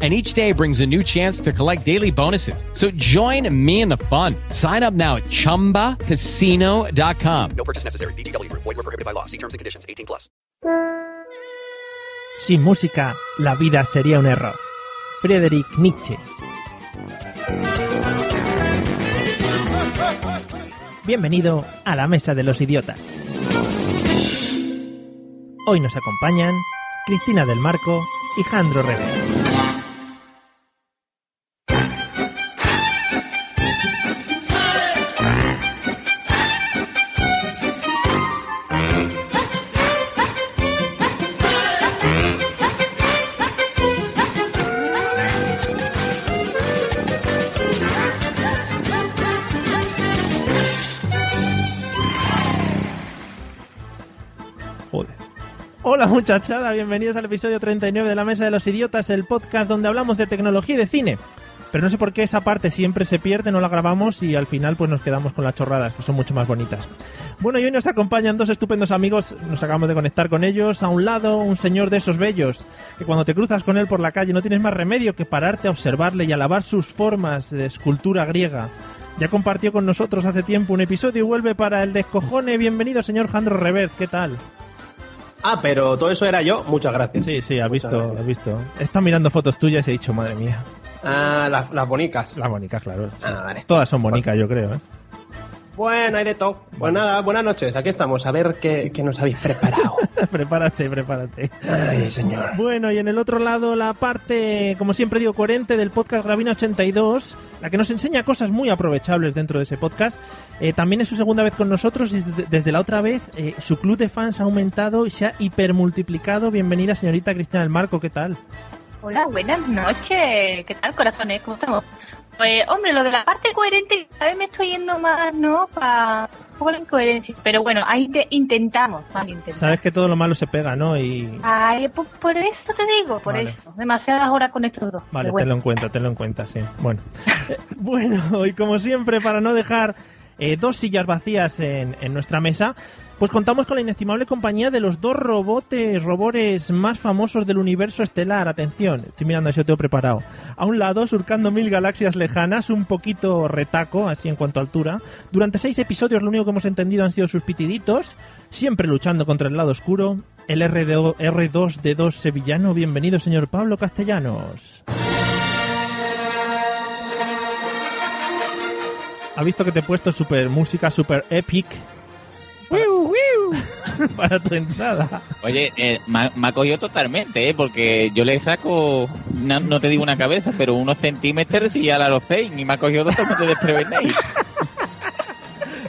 and each day brings a new chance to collect daily bonuses. So join me in the fun. Sign up now at ChumbaCasino.com. No purchase necessary. VGW Group. Void were prohibited by law. See terms and conditions. 18 plus. Sin música, la vida sería un error. Friedrich Nietzsche. Bienvenido a la Mesa de los Idiotas. Hoy nos acompañan Cristina del Marco y Jandro Revés. Hola muchachada, bienvenidos al episodio 39 de La Mesa de los Idiotas, el podcast donde hablamos de tecnología y de cine. Pero no sé por qué esa parte siempre se pierde, no la grabamos y al final pues nos quedamos con las chorradas, que son mucho más bonitas. Bueno, y hoy nos acompañan dos estupendos amigos, nos acabamos de conectar con ellos. A un lado, un señor de esos bellos, que cuando te cruzas con él por la calle no tienes más remedio que pararte a observarle y alabar sus formas de escultura griega. Ya compartió con nosotros hace tiempo un episodio y vuelve para el descojone. Bienvenido, señor Jandro Revert, ¿qué tal? Ah, pero todo eso era yo. Muchas gracias. Sí, sí, has Muchas visto, gracias. has visto. He estado mirando fotos tuyas y he dicho, madre mía. Ah, las, las bonicas. Las bonicas, claro. sí. Ah, vale. Todas son bonicas, yo creo, ¿eh? Bueno, hay de todo. Pues nada, buenas noches. Aquí estamos. A ver qué, qué nos habéis preparado. prepárate, prepárate. Ay, señor. Bueno, y en el otro lado la parte, como siempre digo, coherente del podcast Gravina 82, la que nos enseña cosas muy aprovechables dentro de ese podcast. Eh, también es su segunda vez con nosotros y desde, desde la otra vez eh, su club de fans ha aumentado y se ha hipermultiplicado. Bienvenida, señorita Cristina del Marco, ¿qué tal? Hola, buenas noches. ¿Qué tal, corazones? ¿Cómo estamos? Pues, hombre, lo de la parte coherente, cada vez me estoy yendo más, ¿no? Para un poco la incoherencia. Pero bueno, ahí te- intentamos, más intentamos. Sabes que todo lo malo se pega, ¿no? Y... Ay, por, por eso te digo, por Vale. eso. Demasiadas horas con estos dos. Vale, bueno. tenlo en cuenta, tenlo en cuenta, sí. Bueno, Eh, bueno y como siempre, para no dejar eh, dos sillas vacías en, en nuestra mesa, pues contamos con la inestimable compañía de los dos robotes, robores más famosos del universo estelar. Atención, estoy mirando si lo tengo preparado. A un lado, surcando mil galaxias lejanas, un poquito retaco, así en cuanto a altura. Durante seis episodios lo único que hemos entendido han sido sus pitiditos, siempre luchando contra el lado oscuro. El RD R2D2 sevillano, bienvenido señor Pablo Castellanos. Ha visto que te he puesto super música super epic para, para tu entrada. Oye, eh, me, ha- me ha cogido totalmente, ¿eh? Porque yo le saco, no, no te digo una cabeza, pero unos centímetros y ya la lo y me ha cogido totalmente desprevenido.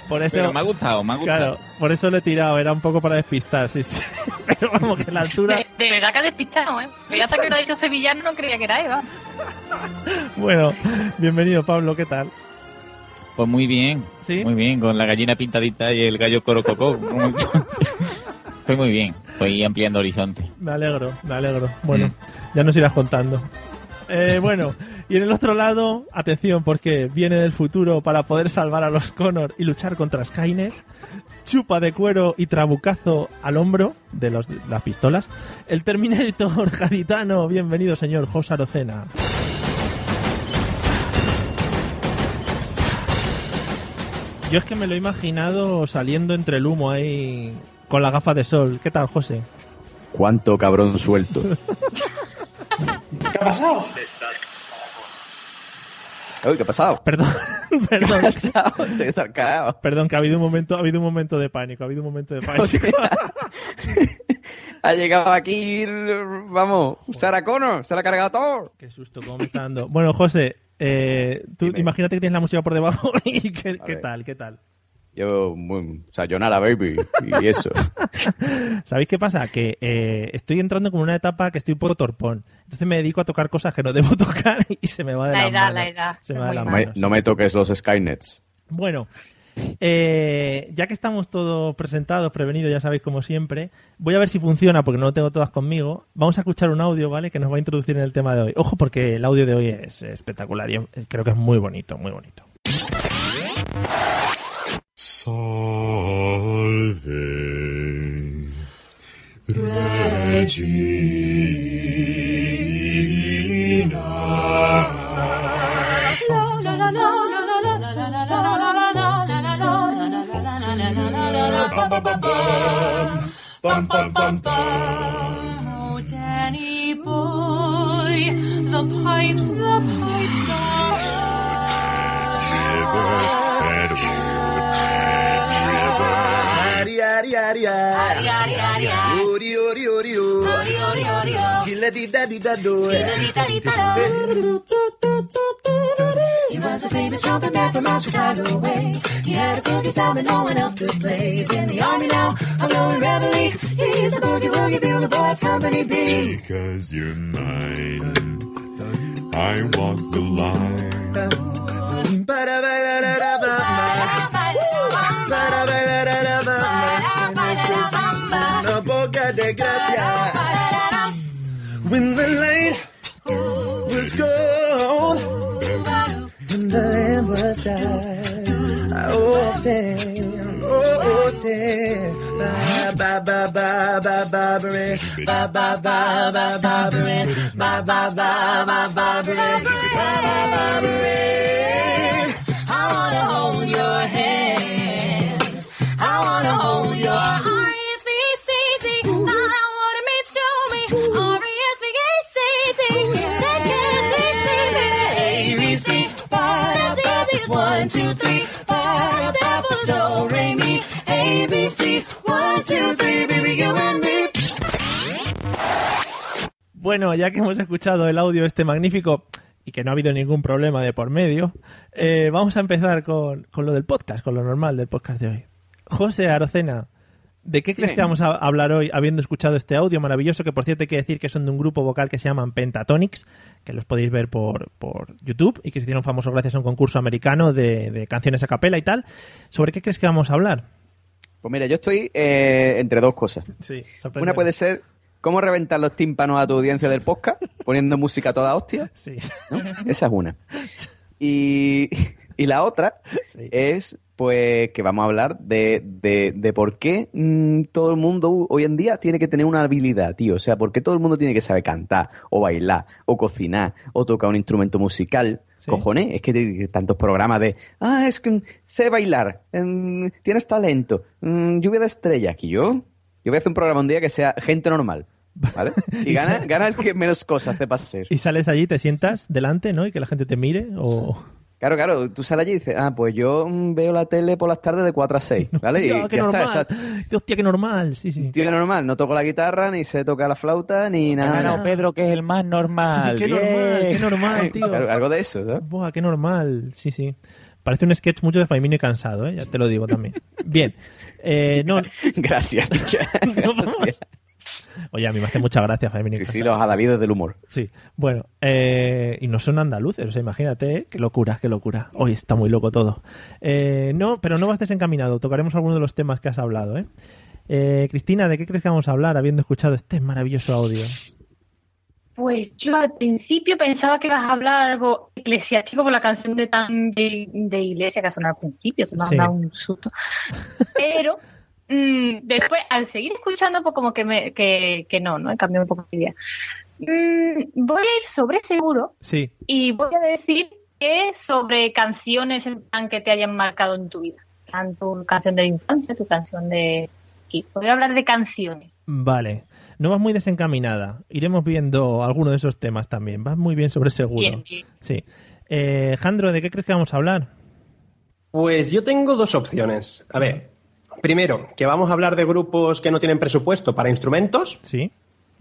Por eso, Pero me ha gustado, me ha gustado. claro, por eso lo he tirado, era un poco para despistar, sí, sí. Pero vamos, que la altura, De, de verdad que ha despistado, ¿eh? Yo hasta que lo ha dicho sevillano no creía que era Eva. bueno, bienvenido Pablo, ¿qué tal? Pues muy bien, ¿Sí? muy bien, con la gallina pintadita y el gallo corococó. Fue muy bien, estoy ampliando horizonte. Me alegro, me alegro. Bueno, ya nos irás contando. Eh, bueno, y en el otro lado, atención, porque viene del futuro para poder salvar a los Connor y luchar contra Skynet. Chupa de cuero y trabucazo al hombro de, los, de las pistolas. El Terminator gaditano. Bienvenido, señor José Arocena. Yo es que me lo he imaginado saliendo entre el humo ahí con la gafa de sol. ¿Qué tal, José? Cuánto cabrón suelto. ¿Qué ha pasado? Uy, ¿qué ha pasado? Perdón, ¿Qué perdón. ha pasado? Se ha. Perdón, que ha habido un momento, ha habido un momento de pánico, ha habido un momento de pánico. Ha llegado aquí, vamos, Sarah Connor, se la ha cargado todo. Qué susto, cómo me está dando. Bueno, José, eh, tú Dime. imagínate que tienes la música por debajo y qué, tal, qué tal. Yo, muy, sayonara, baby, y eso. ¿Sabéis qué pasa? Que eh, estoy entrando como en una etapa que estoy un poco torpón. Entonces me dedico a tocar cosas que no debo tocar y se me va de La edad, manos. la edad. Se me Es va de muy las No mal. me, manos. no me toques los Skynets. Bueno, Eh, ya que estamos todos presentados, prevenidos, ya sabéis como siempre, voy a ver si funciona porque no lo tengo todas conmigo. Vamos a escuchar un audio, ¿vale? Que nos va a introducir en el tema de hoy. Ojo porque el audio de hoy es espectacular y eh, creo que es muy bonito, muy bonito. Salve Regina. bum bum bum. Bum bum bum. Oh, Danny boy, the pipes, the pipes are River and river. Addy, addy, addy, addy. Addy, addy, addy, Ori, ori, ori, ori. Ori, ori, ori, ori. Skilla-dee-da-dee-da-do. Skilla-dee-da-dee-da-do. He was a famous trumpet man from out Chicago way. He had a boogie style that no one else could play. He's in the army now, a blowing reveille. He's a boogie woogie bugle boy of Company B. Because you're mine. I walk the line. When the light was gold and the Lamb. Oh, stand, I wanna hold your hand. I wanna hold your. Bueno, ya que hemos escuchado el audio este magnífico y que no ha habido ningún problema de por medio, eh, vamos a empezar con, con lo del podcast, con lo normal del podcast de hoy. José Arocena, ¿de qué crees Bien. que vamos a hablar hoy habiendo escuchado este audio maravilloso? Que por cierto hay que decir que son de un grupo vocal que se llaman Pentatonics, que los podéis ver por, por YouTube y que se hicieron famosos gracias a un concurso americano de, de canciones a capela y tal. ¿Sobre qué crees que vamos a hablar? Pues mira, yo estoy eh, entre dos cosas. Sí, Una puede ser cómo reventar los tímpanos a tu audiencia del podcast poniendo música a toda hostia. Sí. ¿no? Esa es una. Y, y la otra Sí. es pues que vamos a hablar de, de, de por qué mm, todo el mundo hoy en día tiene que tener una habilidad, tío. O sea, por qué todo el mundo tiene que saber cantar, o bailar, o cocinar, o tocar un instrumento musical. Sí. Cojones, es que hay tantos programas de, ah, es que mm, sé bailar, mm, tienes talento, mm, lluvia de estrellas. Aquí yo, yo voy a hacer un programa un día que sea gente normal, ¿vale? Y gana, gana el que menos cosas sepa ser. Y sales allí, te sientas delante, ¿no? Y que la gente te mire o... Claro, claro, tú sales allí y dices, ah, pues yo mm, veo la tele por las tardes de 4 a 6, ¿vale? Hostia, y qué ya está, normal. esa- Hostia, qué normal. Sí, sí. Tío normal, no toco la guitarra, ni sé tocar la flauta, ni Ha nada. ganado Pedro, que es el más normal. Qué Bien. normal, qué normal, tío. Algo, algo de eso, ¿no? Buah, qué normal. Sí, sí. Parece un sketch mucho de Faimino y cansado, ¿eh? Ya te lo digo también. Bien. Eh, no, Gracias, no, vamos. Gracias. Oye, a mí me hace mucha gracia y Sí, sí, los adalides del humor. Sí, bueno, eh, y no son andaluces, o sea, imagínate, ¿eh? qué locura, qué locura. Hoy está muy loco todo. Eh, no, pero no vas desencaminado, tocaremos algunos de los temas que has hablado, ¿eh? Eh, Cristina, ¿de qué crees que vamos a hablar habiendo escuchado este maravilloso audio? Pues yo al principio pensaba que ibas a hablar algo eclesiástico por la canción de tan de, de iglesia que ha sonado al principio, que me Sí. ha dado un susto. Pero mm, después, al seguir escuchando, pues como que, me, que, que no, ¿no? He cambiado un poco de idea. Mm, voy a ir sobre seguro Sí, y voy a decir que sobre canciones en plan que te hayan marcado en tu vida. Tu canción de infancia, tu canción de... Voy a hablar de canciones. vale. No vas muy desencaminada. Iremos viendo alguno de esos temas también. Vas muy bien sobre seguro. Bien, bien. Sí. Eh, Jandro, ¿de qué crees que vamos a hablar? Pues yo tengo dos opciones. A ver, primero, que vamos a hablar de grupos que no tienen presupuesto para instrumentos. Sí,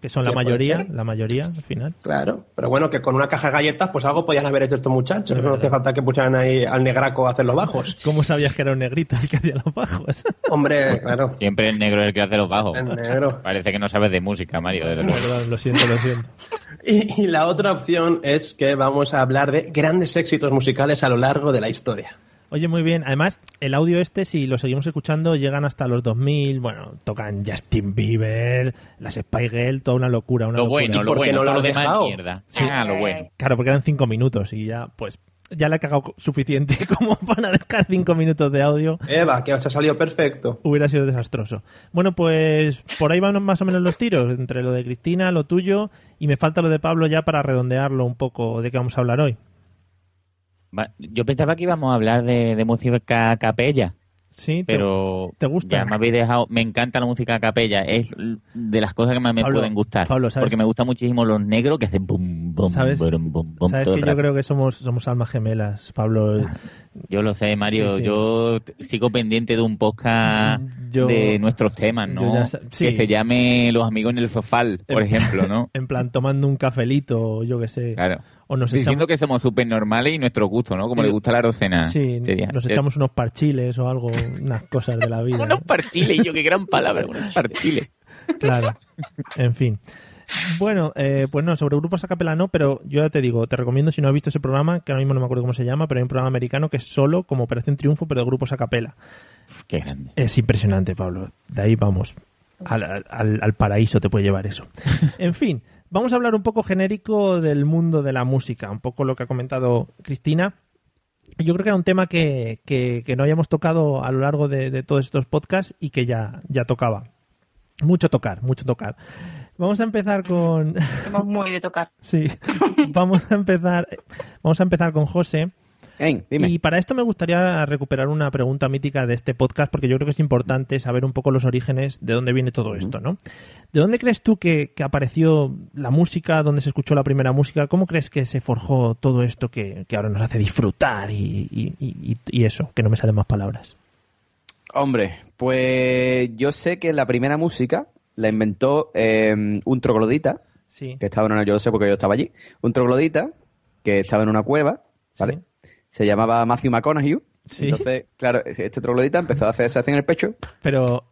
que son la ¿Qué puede mayoría, la mayoría al final. Claro, pero bueno, que con una caja de galletas, pues algo podían haber hecho estos muchachos. No hace falta que pusieran ahí al negraco a hacer los bajos. ¿Cómo sabías que era un negrito el que hacía los bajos? Hombre, claro. Siempre el negro es el que hace los bajos. El negro. Parece que no sabes de música, Mario. Perdón, lo siento, lo siento. Y, y la otra opción es que vamos a hablar de grandes éxitos musicales a lo largo de la historia. Oye, muy bien. Además, el audio este, si lo seguimos escuchando, llegan hasta los 2000. Bueno, tocan Justin Bieber, las Spy Girl, toda una locura. Una Lo locura. bueno, lo bueno, no lo lo demás mierda. Sí. Ah, lo bueno. Claro, porque eran cinco minutos y ya, pues, ya le he cagado suficiente como para dejar cinco minutos de audio. Eva, que os ha salido perfecto. Hubiera sido desastroso. Bueno, pues por ahí van más o menos los tiros, entre lo de Cristina, lo tuyo, y me falta lo de Pablo ya para redondearlo un poco de qué vamos a hablar hoy. Yo pensaba que íbamos a hablar de, de música capella, Sí, pero te gusta? ya me habéis dejado. Me encanta la música a capella, es de las cosas que más me Pablo, pueden gustar. Pablo, ¿sabes? porque me gustan muchísimo los negros que hacen bum, bum, ¿Sabes? bum, bum, bum Sabes todo que el yo rato. creo que somos, somos almas gemelas, Pablo. Yo lo sé, Mario. Sí, sí. Yo sigo pendiente de un podcast Yo- de nuestros temas, ¿no? ya sí. Que se llame Los amigos en el sofal, por ejemplo, ¿no? En plan, tomando un cafelito, yo qué sé. Claro. O nos Diciendo echamos, que somos súper normales y nuestro gusto, ¿no? Como le gusta la arocena. sí, sería. nos Eh, echamos unos parchiles o algo, unas cosas de la vida. Unos parchiles, yo qué gran palabra, unos parchiles. Claro. En fin. Bueno, eh, pues no, sobre grupos a capela no, pero yo ya te digo, te recomiendo si no has visto ese programa, que ahora mismo no me acuerdo cómo se llama, pero hay un programa americano que es solo como Operación Triunfo, pero de grupos a capela. Qué grande. Es impresionante, Pablo. De ahí vamos. Al, al- al paraíso te puede llevar eso. En fin, vamos a hablar un poco genérico del mundo de la música, un poco lo que ha comentado Cristina. Yo creo que era un tema que, que- que no habíamos tocado a lo largo de, de todos estos podcasts y que ya, ya tocaba. Mucho tocar, mucho tocar. Vamos a empezar con. Somos muy de tocar. Sí. Vamos a empezar. Vamos a empezar con José. Dime. Y para esto me gustaría recuperar una pregunta mítica de este podcast, porque yo creo que es importante saber un poco los orígenes de dónde viene todo esto, ¿no? ¿De dónde crees tú que, que apareció la música, dónde se escuchó la primera música? ¿Cómo crees que se forjó todo esto que, que ahora nos hace disfrutar y, y- y- y eso? Que no me salen más palabras. Hombre, pues yo sé que la primera música la inventó eh, un troglodita, Sí. que estaba en una, yo lo sé porque yo estaba allí, un troglodita que estaba en una cueva, ¿vale? Se llamaba Matthew McConaughey. Sí. Entonces, claro, este troglodita empezó a hacer esa en el pecho. Pero.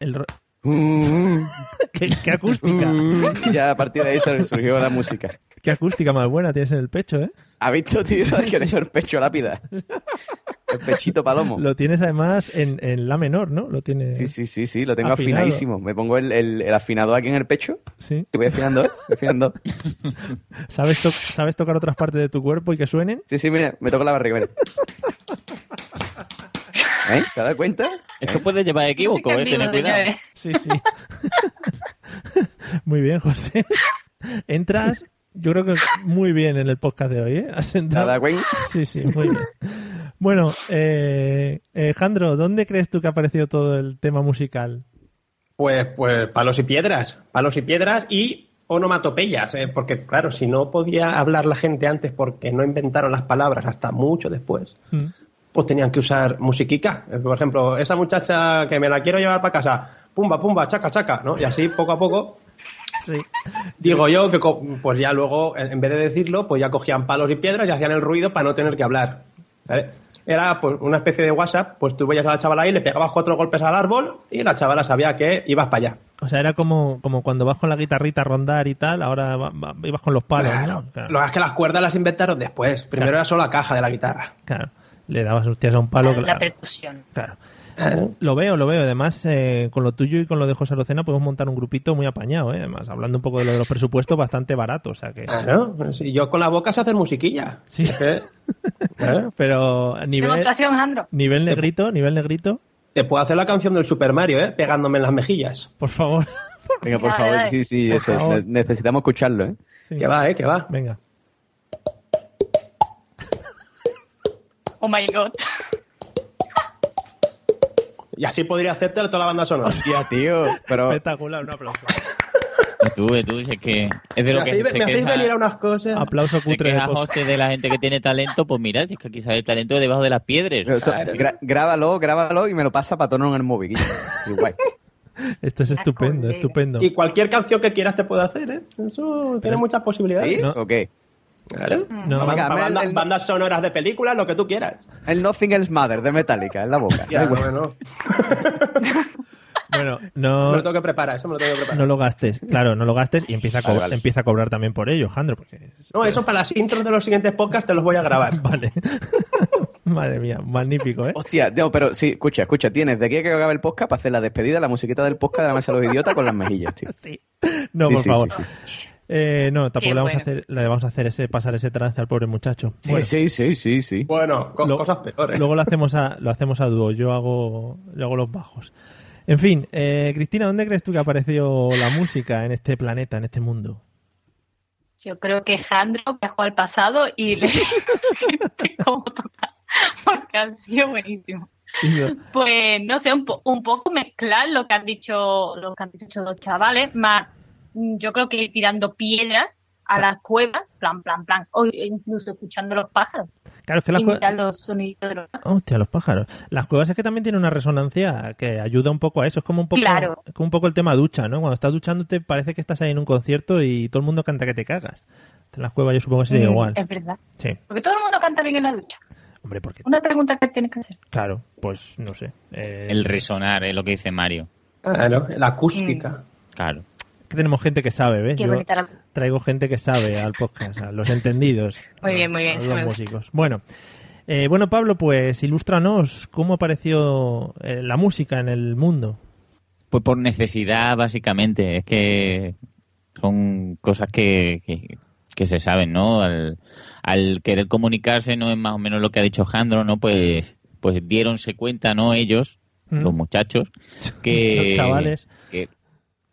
El... ¿Qué, qué acústica. Y ya a partir de ahí sur- surgió la música. Qué acústica más buena tienes en el pecho, ¿eh? ¿Ha visto, tío? Que tengo el pecho lápida. El pechito palomo. Lo tienes además en, en la menor, ¿no? Lo tienes. Sí, sí, sí, sí, lo tengo Afinado. afinadísimo. Me pongo el, el, el afinador aquí en el pecho. Sí. Que voy afinando, ¿eh? Voy afinando. ¿Sabes, to- ¿Sabes tocar otras partes de tu cuerpo y que suenen? Sí, sí, mira, me toco la barriga, mira. ¿Eh? ¿Te das cuenta? Esto puede llevar a equívoco, ¿eh? Tener cuidado. Sí, sí. muy bien, José. Entras, yo creo que muy bien en el podcast de hoy, ¿eh? Has entrado. Nada, güey. Sí, sí, muy bien. Bueno, eh, eh, Jandro, ¿dónde crees tú que ha aparecido todo el tema musical? Pues, pues palos y piedras, palos y piedras y onomatopeyas, eh, porque claro, si no podía hablar la gente antes porque no inventaron las palabras hasta mucho después, Mm. pues tenían que usar musiquica. Eh, Por ejemplo, esa muchacha que me la quiero llevar para casa, pumba, pumba, chaca, chaca, ¿no? Y así poco a poco, Sí. digo yo que pues ya luego, en vez de decirlo, pues ya cogían palos y piedras y hacían el ruido para no tener que hablar. ¿vale? Era pues una especie de WhatsApp, pues tú veías a la chavala ahí, le pegabas cuatro golpes al árbol y la chavala sabía que ibas para allá. O sea, era como, como cuando vas con la guitarrita a rondar y tal, ahora va- va- ibas con los palos, Claro. ¿no? Claro. Lo que es que las cuerdas las inventaron después. Primero Claro. era solo la caja de la guitarra. Claro. Le dabas hostias a un palo. La claro. percusión. Claro. Lo veo, lo veo. Además, eh, con lo tuyo y con lo de José Arocena podemos montar un grupito muy apañado, ¿eh? Además, hablando un poco de lo de los presupuestos, bastante barato, o sea que... Claro. Si yo con la boca sé hacer musiquilla. Sí. Claro. Pero a nivel, Demostración, nivel negrito, nivel negrito, Te puedo hacer la canción del Super Mario, ¿eh? Pegándome en las mejillas. por favor. Venga, por Dale, favor. dale. Sí, sí, Por eso. favor. Necesitamos escucharlo, ¿eh? Sí. Que va, ¿eh? Que va. Venga. Oh my god. Y así podría hacerte toda la banda sonora. Hostia, tío. Pero Espectacular, un aplauso. Y tú, y tú, si es que es de Me lo que hacéis, se me hacéis venir a unas cosas. Aplauso cutre de. José la gente que tiene talento, pues mira, si es que aquí sabe el talento debajo de las piedras. pero eso, gra- grábalo, grábalo y me lo pasa para tono en el móvil. Guay. Esto es estupendo, colega. estupendo. Y cualquier canción que quieras te puede hacer, ¿eh? Eso tiene muchas posibilidades. ¿Sí? No. ¿O qué? Claro. No, venga, el- el- bandas sonoras de películas, lo que tú quieras. El Nothing Else Matter de Metallica en la boca. Ya, no, no. Bueno, Me no, lo tengo que preparar, eso me lo tengo que preparar. no lo gastes. Claro, no lo gastes y empieza a, Vale, co- vale. empieza a cobrar también por ello, Jandro, porque... No, eso para las intros de los siguientes podcasts te los voy a grabar. Vale. Madre mía, magnífico, ¿eh? Hostia, no, pero sí, escucha, escucha, tienes de aquí a que acabe el podcast para hacer la despedida, la musiquita del podcast de la mesa de los idiotas con las mejillas, tío. Sí. No, Sí, por sí, favor. sí, Eh, no, tampoco Qué le vamos a hacer, le vamos a hacer ese pasar ese trance al pobre muchacho. Sí, Bueno, sí, sí, sí, sí. Bueno, co- Lo- cosas peores. Luego lo hacemos a lo hacemos a dúo. Yo hago yo hago los bajos. En fin, eh, Cristina, ¿dónde crees tú que apareció la música en este planeta, en este mundo? Yo creo que Jandro viajó al pasado y le cómo tocar, porque han sido buenísimos. Pues no sé, un, po- un poco mezclar lo que han dicho lo que han dicho los chavales, más yo creo que ir tirando piedras a las cuevas, plan, plan, plan, o incluso escuchando los pájaros, Claro, es que las cuevas... los soniditos de los pájaros. Hostia, los pájaros. Las cuevas es que también tienen una resonancia que ayuda un poco a eso. Es como un poco, Claro. como un poco el tema ducha, ¿no? Cuando estás duchando te parece que estás ahí en un concierto y todo el mundo canta que te cagas. En las cuevas yo supongo que sería Mm, igual. Es verdad. Sí. Porque todo el mundo canta bien en la ducha. Hombre, porque... Una pregunta que tienes que hacer. Claro, pues no sé. Eh, El resonar es lo que dice Mario. Claro, la acústica. Claro. Que tenemos gente que sabe, ¿ves? Qué Yo bonita la- traigo gente que sabe al podcast, a los entendidos. Muy bien, muy bien, a los músicos. Bueno, eh, bueno, Pablo, pues ilústranos cómo apareció eh, la música en el mundo. Pues por necesidad, básicamente. Es que son cosas que, que, que se saben, ¿no? Al, al querer comunicarse, no es más o menos lo que ha dicho Jandro, ¿no? Pues, pues diéronse cuenta, ¿no? Ellos, ¿Mm? los muchachos, que... Los chavales. que-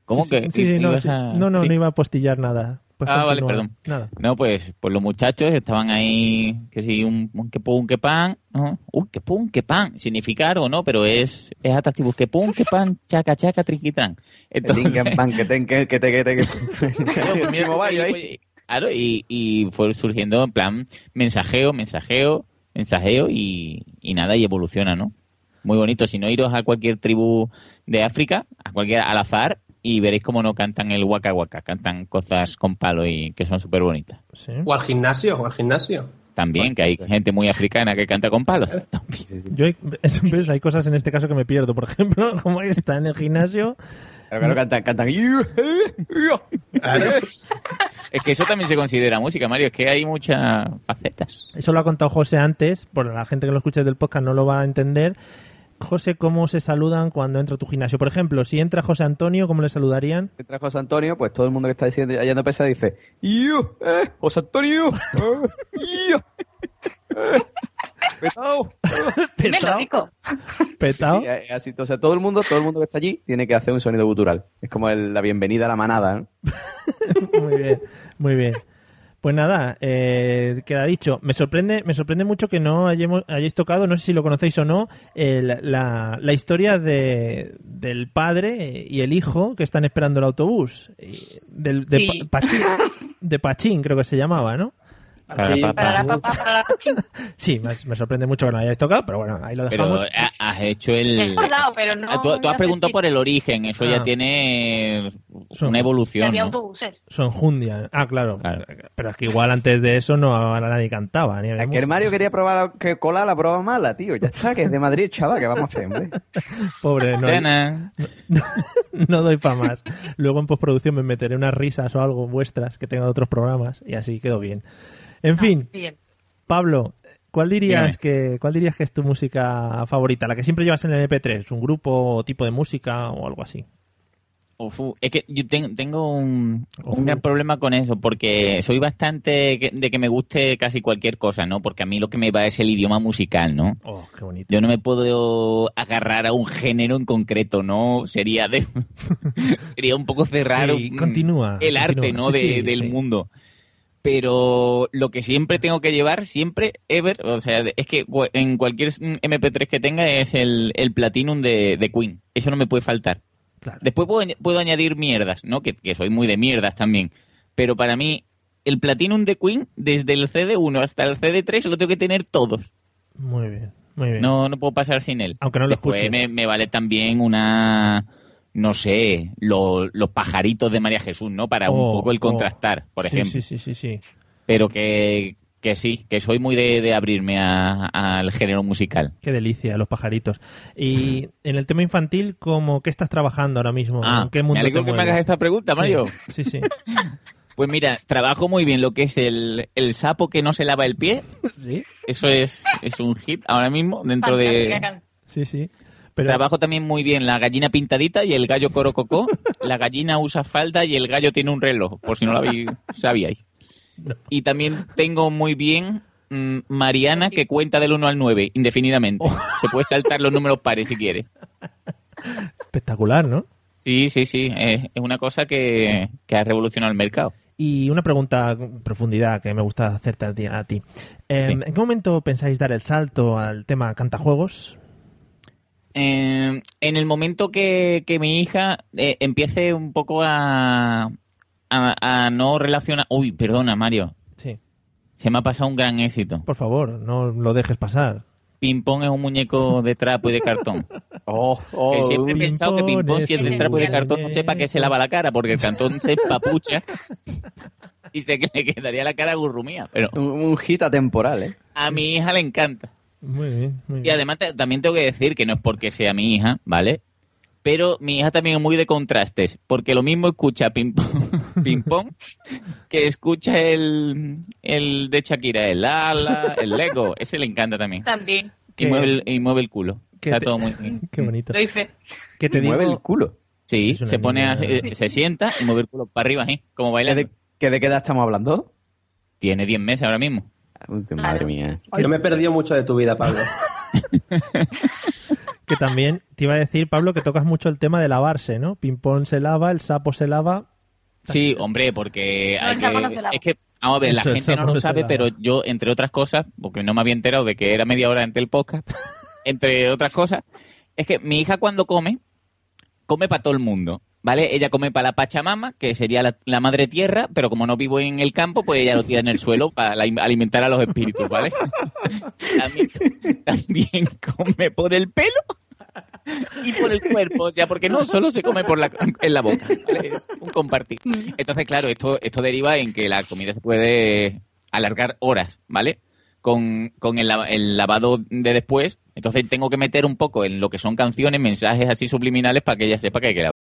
¿Cómo Sí, que sí, sí, no, ibas sí. a- no, no, sí? no iba a postillar nada. Pues Ah, vale, perdón. Nada. No, pues, pues los muchachos estaban ahí, que sí, un, un que pum, que pan, ¿no? Uy, que pum, que pan, significa algo, ¿no? Pero es, es atractivo, que pum, que pan, chaca, chaca, triquitran. Entonces, Tinken, pan, que ten, que que te, que te, que Claro, pues pues, claro, y, y fue surgiendo en plan mensajeo, mensajeo, mensajeo y, y nada, y evoluciona, ¿no? Muy bonito. Si no, iros a cualquier tribu de África, a cualquier al azar, y veréis cómo no cantan el waka waka, cantan cosas con palo y que son súper bonitas. Sí. O al gimnasio, o al gimnasio. También, que hay gente muy africana que canta con palos. Yo hay, ¿ves? hay cosas en este caso que me pierdo. Por ejemplo, como está en el gimnasio. Claro, claro, cantan, cantan. Es que eso también se considera música, Mario, es que hay muchas facetas. Eso lo ha contado José antes. Por la gente que lo escuche del podcast no lo va a entender. José, ¿cómo se saludan cuando entra a tu gimnasio? Por ejemplo, si entra José Antonio, ¿cómo le saludarían? Que trajo José Antonio, pues todo el mundo que está diciendo, hallando pesa dice, ¡Yo! ¡Eh! ¡José Antonio! ¡Eh! ¡Yo! ¡Eh! ¡Petao! Dímelo, rico. Petao. Sí, es así, o sea, todo el mundo, todo el mundo que está allí tiene que hacer un sonido gutural. Es como el- la bienvenida a la manada, ¿no? Muy bien, muy bien. Pues nada, eh, queda dicho. Me sorprende, me sorprende mucho que no hayamos- hayáis tocado, no sé si lo conocéis o no, la, la historia de, del padre y el hijo que están esperando el autobús. Del, de, Sí. Pachín, de Pachín, creo que se llamaba, ¿no? Para Sí, la Para la papa. papá, para la pachín. Sí, me, me sorprende mucho que no hayáis tocado, pero bueno, ahí lo Pero dejamos. ha- has hecho el... He acordado, pero no. Ah, tú, tú has preguntado por el origen, eso Ah. ya tiene Son- una evolución. Había ¿no? autobuses. Su enjundia. Ah, claro. Claro. Pero es que igual antes de eso no nadie cantaba. Ni Es que el. Mario quería probar que cola la prueba mala, tío. Ya está, que es de Madrid, chaval, que vamos a hacer, hombre. Pobre, no, Chana. no doy para más. Luego en postproducción me meteré unas risas o algo vuestras que tenga de otros programas y así quedó bien. En fin, Bien. Pablo, ¿cuál dirías Dígame. que cuál dirías que es tu música favorita? La que siempre llevas en el MP3, un grupo o tipo de música o algo así. Ufu, Es que yo ten- tengo un, gran problema con eso, porque soy bastante de que me guste casi cualquier cosa, ¿no? Porque a mí lo que me va es el idioma musical, ¿no? Oh, qué bonito. Yo no me puedo agarrar a un género en concreto, ¿no? Sería de sería un poco cerrar Sí, continúa, el arte. ¿no? Sí, de- sí, del sí. mundo. Pero lo que siempre tengo que llevar, siempre, ever, o sea, es que en cualquier MP3 que tenga es el, el Platinum de, de Queen. Eso no me puede faltar. Claro. Después puedo, puedo añadir mierdas, ¿no? Que, que soy muy de mierdas también. Pero para mí, el Platinum de Queen, desde el CD1 hasta el CD3, lo tengo que tener todos. Muy bien, muy bien. No, no puedo pasar sin él. Aunque no lo Después escuches. Me, me vale también una, no sé, lo- los pajaritos de María Jesús, ¿no? Para Oh, un poco el oh. contrastar, por ejemplo. Sí, sí, sí, sí. Pero que, que sí, que soy muy de, de abrirme a- al género musical. Qué delicia, los pajaritos. Y en el tema infantil, ¿cómo, ¿qué estás trabajando ahora mismo? Ah, ¿En qué mundo me alegro te que me hagas esta pregunta, Mario. Sí, sí. Pues mira, trabajo muy bien lo que es el, el sapo que no se lava el pie. Sí, Eso es, es un hit ahora mismo dentro Fantástica de... sí, sí. Pero Trabajo también muy bien la gallina pintadita y el gallo corococó. La gallina usa falda y el gallo tiene un reloj, por si no lo habéis, sabíais. Y también tengo muy bien mm, Mariana que cuenta del 1 al 9 indefinidamente. Se puede saltar los números pares si quiere. espectacular, ¿no? Sí, sí, sí. Es, es una cosa que, que ha revolucionado el mercado. Y una pregunta en profundidad que me gusta hacerte a ti. a ti. Eh, Sí. ¿En qué momento pensáis dar el salto al tema cantajuegos? Eh, en el momento que, que mi hija eh, empiece un poco a, a, a no relacionar... Uy, perdona, Mario. Sí. Se me ha pasado un gran éxito. Por favor, no lo dejes pasar. Ping-pong es un muñeco de trapo y de cartón. Oh, oh, que siempre he pensado que Pong Ping-Pong, si es de trapo y de cartón, no sepa que se lava la cara, porque el cartón se empapucha y que le quedaría la cara gurrumía. Pero un, un hit atemporal, ¿eh? a mi hija le encanta. Muy bien, muy Y bien. además te- también tengo que decir que no es porque sea mi hija, ¿vale? Pero mi hija también es muy de contrastes, porque lo mismo escucha ping pong, ping pong que escucha el, el de Shakira, el ala, el Lego, ese le encanta también. También. Y Que- mueve el, y mueve el culo. Está te- todo muy bien. Qué bonito. Lo hice. Que te digo, Mueve el culo. Sí, se pone, a- eh, se sienta y mueve el culo para arriba, ¿eh? Como ¿Que bailando. de, que de qué edad estamos hablando? Tiene 10 meses ahora mismo. Uy, Madre mía. Yo me he perdido mucho de tu vida, Pablo. que también te iba a decir, Pablo, que tocas mucho el tema de lavarse, ¿no? Ping-pong se lava, el sapo se lava. Sí, hombre, porque hay el sapo que... no se lava. Es que, vamos a ver, la Eso, gente no lo sabe, pero yo, entre otras cosas, porque no me había enterado de que era media hora antes del podcast, entre otras cosas, es que mi hija cuando come, come para todo el mundo, ¿vale? Ella come para la Pachamama, que sería la, la madre tierra, pero como no vivo en el campo, pues ella lo tira en el suelo para la- alimentar a los espíritus, ¿vale? también, también come por el pelo y por el cuerpo, o sea, porque no solo se come por la, en la boca, ¿vale? es un compartir. Entonces, claro, esto, esto deriva en que la comida se puede alargar horas, ¿vale? Con, con el, lava- el lavado de después, entonces tengo que meter un poco en lo que son canciones, mensajes así subliminales para que ella sepa que hay que.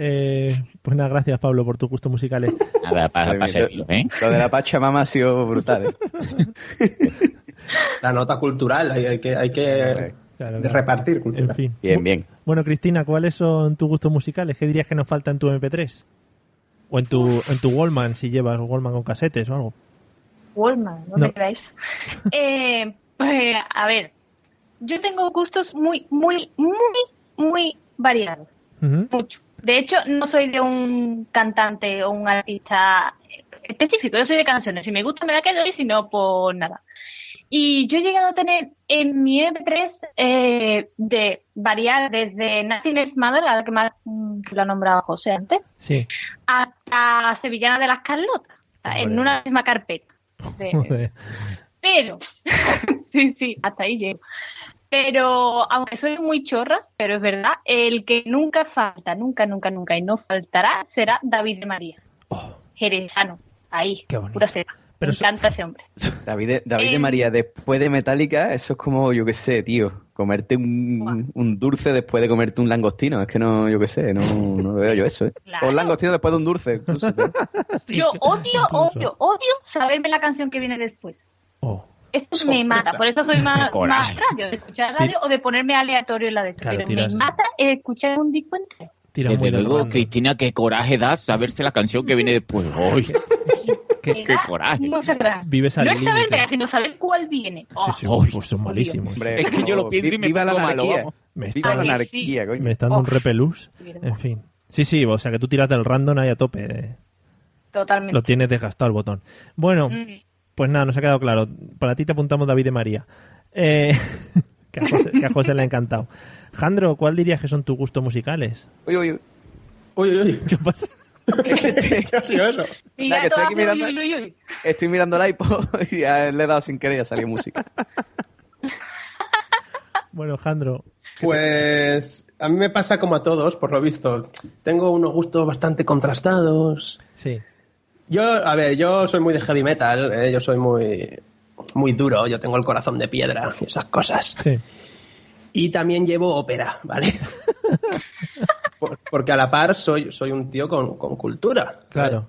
eh, pues nada, gracias Pablo por tus gustos musicales. Nada, para, ¿eh? Lo de la Pachamama ha sido brutal, ¿eh? La nota cultural, hay, hay que, hay que Claro, repartir cultura. En fin. Bien, bien. Bueno, Cristina, ¿cuáles son tus gustos musicales? ¿Qué dirías que nos falta en tu MP3? O en tu, en tu Wallman, si llevas Wallman con casetes o algo. Wallman, no, No. me creáis. Eh, pues, a ver, yo tengo gustos muy, muy, muy, muy variados. Mucho. De hecho, no soy de un cantante o un artista específico, yo soy de canciones. Si me gusta me la quedo y si no, pues nada. Y yo he llegado a tener en mi MP3 eh, de variar desde Nothing Matter, a la que, más, mm, que lo ha nombrado José antes, Sí. hasta Sevillana de las Carlotas, en una misma carpeta. De- pero, sí, sí, hasta ahí llego. Pero, aunque soy muy chorras, pero es verdad, el que nunca falta, nunca, nunca, nunca y no faltará será David de María. Jerezano, ahí, Oh. Qué bonito. pura cepa. Pero Me so- encanta ese hombre. David, de- David de Eh. María, después de Metallica, eso es como, yo qué sé, tío, comerte un, un dulce después de comerte un langostino. Es que no, yo qué sé, no, no lo veo yo eso, ¿eh? Claro. O un langostino después de un dulce, incluso. Yo odio, incluso. odio, odio saberme la canción que viene después. Oh, Eso me mata, por eso soy más, radio, de escuchar radio o de ponerme aleatorio en la de esto. Claro, me mata escuchar un disco entero. Desde luego. Cristina, qué coraje das saberse la canción que viene después. Me qué da coraje. Vives al no es saber sino saber cuál viene. Sí, Oh, sí, uy, pues son malísimos. Hombre, Es que yo lo pienso y me viva la anarquía. Me Viva la anarquía, coño. Me están dando un Oh. repelús. En fin. Sí, sí, o sea que tú tiras del random ahí a tope. Totalmente. Lo tienes desgastado el botón. Bueno, Mm. Pues nada, nos ha quedado claro. Para ti te apuntamos David de María. Eh, que, a José, que a José le ha encantado. Jandro, ¿cuál dirías que son tus gustos musicales? Uy, uy, uy. Uy, uy, uy. ¿Qué pasa? ¿Qué ha sido eso? Ya que estoy aquí mirando- uy, uy, uy, uy. Estoy mirando el iPod y a- le he dado sin querer y ha salido música. Bueno, Jandro, Pues a mí me pasa como a todos, por lo visto. Tengo unos gustos bastante contrastados. sí. Yo, a ver, yo soy muy de heavy metal, eh, yo soy muy, muy duro, yo tengo el corazón de piedra y esas cosas. Sí. Y también llevo ópera, ¿vale? Por- porque a la par soy, soy un tío con, con cultura. Claro.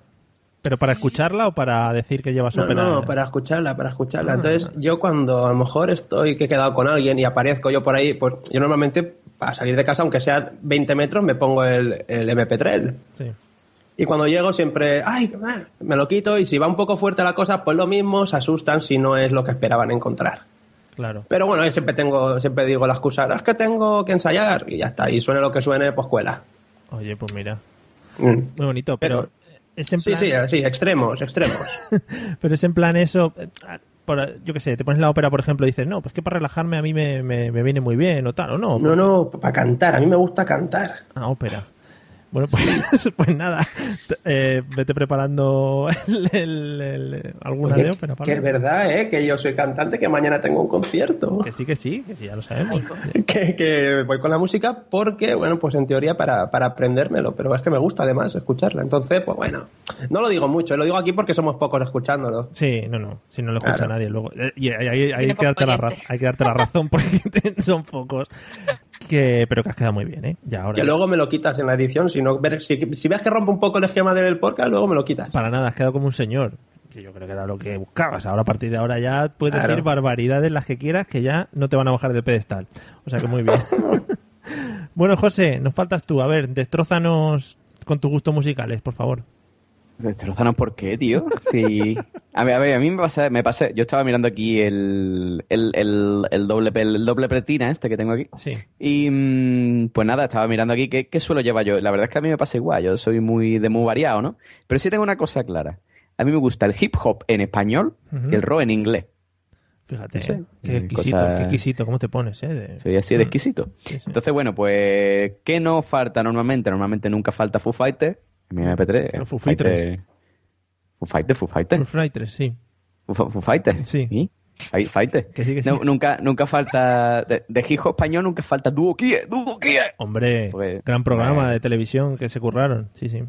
¿Pero para escucharla o para decir que llevas No, ópera? no, para escucharla, para escucharla. Ah. Entonces, yo cuando a lo mejor estoy que he quedado con alguien y aparezco yo por ahí, pues yo normalmente para salir de casa, aunque sea 20 metros, me pongo el, el MP3. Sí. Y cuando llego siempre, ay, ah", me lo quito y si va un poco fuerte la cosa, pues lo mismo, se asustan si no es lo que esperaban encontrar. Claro. Pero bueno, yo siempre tengo, siempre digo la excusa, "Ah, es que tengo que ensayar y ya está, y suene lo que suene, pues cuela. Oye, pues mira. Mm. Muy bonito, pero, es en Sí, plan... sí, sí, extremos, extremos. Pero es en plan eso... por- yo qué sé, te pones la ópera, por ejemplo, y dices, no, pues que para relajarme a mí me, me- me viene muy bien o tal, o no. No, no, para cantar, a mí me gusta cantar. Ah, ópera. Bueno, pues, pues nada, eh, vete preparando el- el- el- alguna Oye, de ópera. que es verdad, ¿eh? Que yo soy cantante, que mañana tengo un concierto. Que sí, que sí, que sí, ya lo sabemos. que, que voy con la música porque, bueno, pues en teoría para, para aprendérmelo, pero es que me gusta además escucharla. Entonces, pues bueno, no lo digo mucho, lo digo aquí porque somos pocos escuchándolo. Sí, no, no, si no lo escucha Claro. nadie luego. Eh, Y hay, hay- que darte la hay que darte la razón porque son pocos. Que, pero que has quedado muy bien, ¿eh? Ya ahora. Que luego me lo quitas en la edición, si, no, ver- si, si ves que rompe un poco el esquema del podcast, luego me lo quitas. Para nada, has quedado como un señor. Sí, yo creo que era lo que buscabas. Ahora, a partir de ahora, ya puedes Claro. decir barbaridades las que quieras que ya no te van a bajar del pedestal. O sea que muy bien. bueno, José, nos faltas tú. A ver, destrózanos con tus gustos musicales, por favor. Destrozanos, ¿por qué, tío? Sí. A ver, a ver, a mí me pasa, me pasa, yo estaba mirando aquí el, el, el, el doble, el doble pretina este que tengo aquí. Sí. Y mm, pues nada, estaba mirando aquí qué, qué suelo llevar yo. La verdad es que a mí me pasa igual, yo soy muy de muy variado, ¿no? Pero sí tengo una cosa clara. A mí me gusta el hip hop en español y el rock en inglés. Fíjate, No sé, ¿eh? qué eh, exquisito, cosa- qué exquisito, ¿cómo te pones, eh? De- Soy así de exquisito. Sí, sí. Entonces, bueno, pues, ¿qué no falta normalmente? Normalmente nunca falta Foo Fighters. Mi MP3. Los Foo Fighters. Foo Fighters, Foo Fighters. Full Fighters, sí. Foo, Foo Fighters. Sí. Fight- Fighters. Que sí, que sí. No, nunca, nunca falta. De, hop español nunca falta Dúo Kie, Dúo Kie. Hombre, Pues, gran programa eh. de televisión que se curraron. Sí, sí.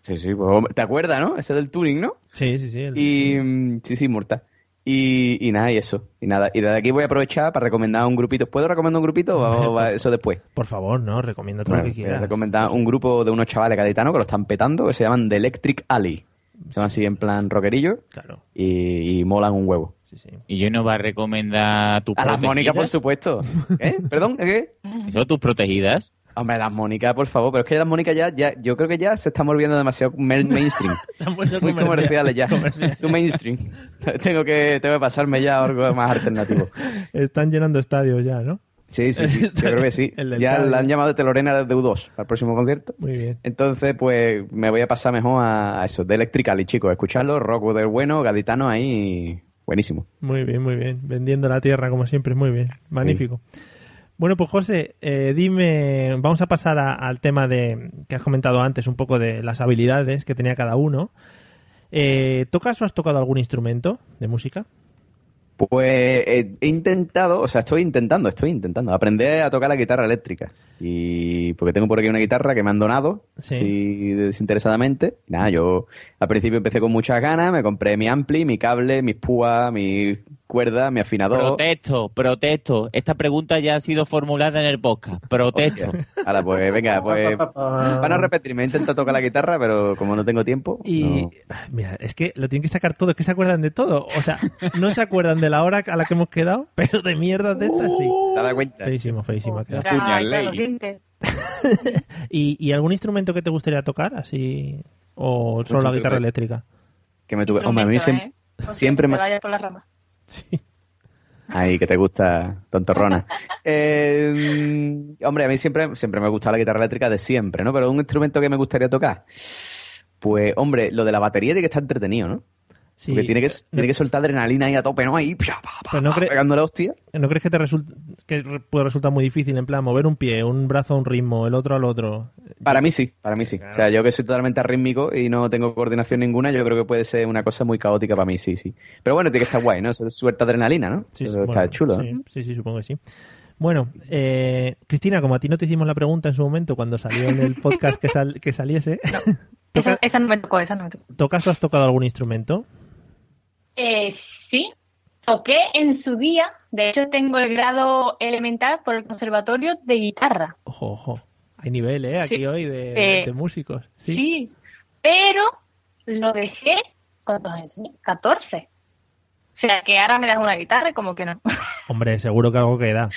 Sí, sí, pues, ¿te acuerdas, no? Ese del Turing, ¿no? Sí, sí, sí. el- Y. mm, Sí, sí, mortal. Y, y nada, y eso. Y nada. Y desde aquí voy a aprovechar para recomendar un grupito. ¿Puedo recomendar un grupito o va eso después? Por favor, no, recomienda todo Bueno, lo que voy a quieras. recomendar un grupo de unos chavales gaditanos que lo están petando, que se llaman The Electric Alley. Se llaman así en plan rockerillo Claro, y, y molan un huevo. sí, sí. Y yo no va a recomendar tus A las protegidas. Mónicas, por supuesto. ¿Eh? ¿Perdón? ¿Qué? ¿Eso tus protegidas? Hombre, las Mónicas, por favor. Pero es que las Mónicas ya, ya, yo creo que ya se están volviendo demasiado main- mainstream. Muy comerciales ya. Too mainstream. tengo que, tengo que pasarme ya a algo más alternativo. Están llenando estadios ya, ¿no? Sí, sí, sí. Yo creo que sí. Ya la han llamado de Lorena de U2 para el próximo concierto. Muy bien. Entonces, pues me voy a pasar mejor a a eso, de Electrically, chicos. Escucharlo, rock del bueno, gaditano ahí, buenísimo. Muy bien, muy bien. Vendiendo la tierra, como siempre, muy bien. Magnífico. Bueno, pues José, eh, dime, vamos a pasar a- al tema de que has comentado antes, un poco de las habilidades que tenía cada uno. Eh, ¿Tocas o has tocado algún instrumento de música? Pues he intentado, o sea, estoy intentando, estoy intentando aprender a tocar la guitarra eléctrica. Y porque tengo por aquí una guitarra que me han donado, Sí. así desinteresadamente. Nada, yo al principio empecé con muchas ganas, me compré mi ampli, mi cable, mis púas, mis cuerda, mi afinador. Protesto, protesto. Esta pregunta ya ha sido formulada en el podcast. Protesto. Ahora, pues venga, pues van a repetirme. He intentado tocar la guitarra, pero como no tengo tiempo. Y no. mira, es que lo tienen que sacar todo, es que se acuerdan de todo. O sea, no se acuerdan de la hora a la que hemos quedado, pero de mierdas de estas sí. ¿Te has dado cuenta? Feísimo, feísimo. ha quedado. ¿Y, y algún instrumento que te gustaría tocar? Así. ¿O solo la guitarra que- eléctrica? Que me tuve. Hombre, a mí Instrumento, siempre, ¿eh? siempre Te me. vayas por las ramas. Ay, que te gusta, tontorrona. Eh, hombre, a mí siempre, siempre me ha gustado la guitarra eléctrica de siempre, ¿no? Pero un instrumento que me gustaría tocar. Pues, hombre, lo de la batería tiene que estar entretenido, ¿no? Sí. Porque tiene que, tiene que soltar adrenalina ahí a tope, ¿no? Ahí, pia, pa, pa, no, pa, cre- la hostia. ¿No crees que te resulta que puede resultar muy difícil en plan mover un pie, un brazo a un ritmo, el otro al otro? Para mí sí, para mí sí. O sea, yo que soy totalmente arrítmico y no tengo coordinación ninguna, yo creo que puede ser una cosa muy caótica para mí, sí, sí. Pero bueno, tiene que estar guay, ¿no? Eso es suelta adrenalina, ¿no? Sí, Eso está bueno, chulo. Sí, ¿no? sí, sí, supongo que sí. Bueno, eh, Cristina, como a ti no te hicimos la pregunta en su momento cuando salió en el podcast que, sal- que saliese, Esa, esa no me tocó, esa no me tocó. ¿tocas o has tocado algún instrumento? Eh, sí, toqué en su día. De hecho, tengo el grado elemental por el conservatorio de guitarra. Ojo, ojo. Hay nivel, ¿eh? Aquí Sí. hoy de, Eh, de músicos. Sí. Sí. pero lo dejé. ¿Cuántos años tenía? 14. O sea, que ahora me das una guitarra y como que no. Hombre, seguro que algo queda.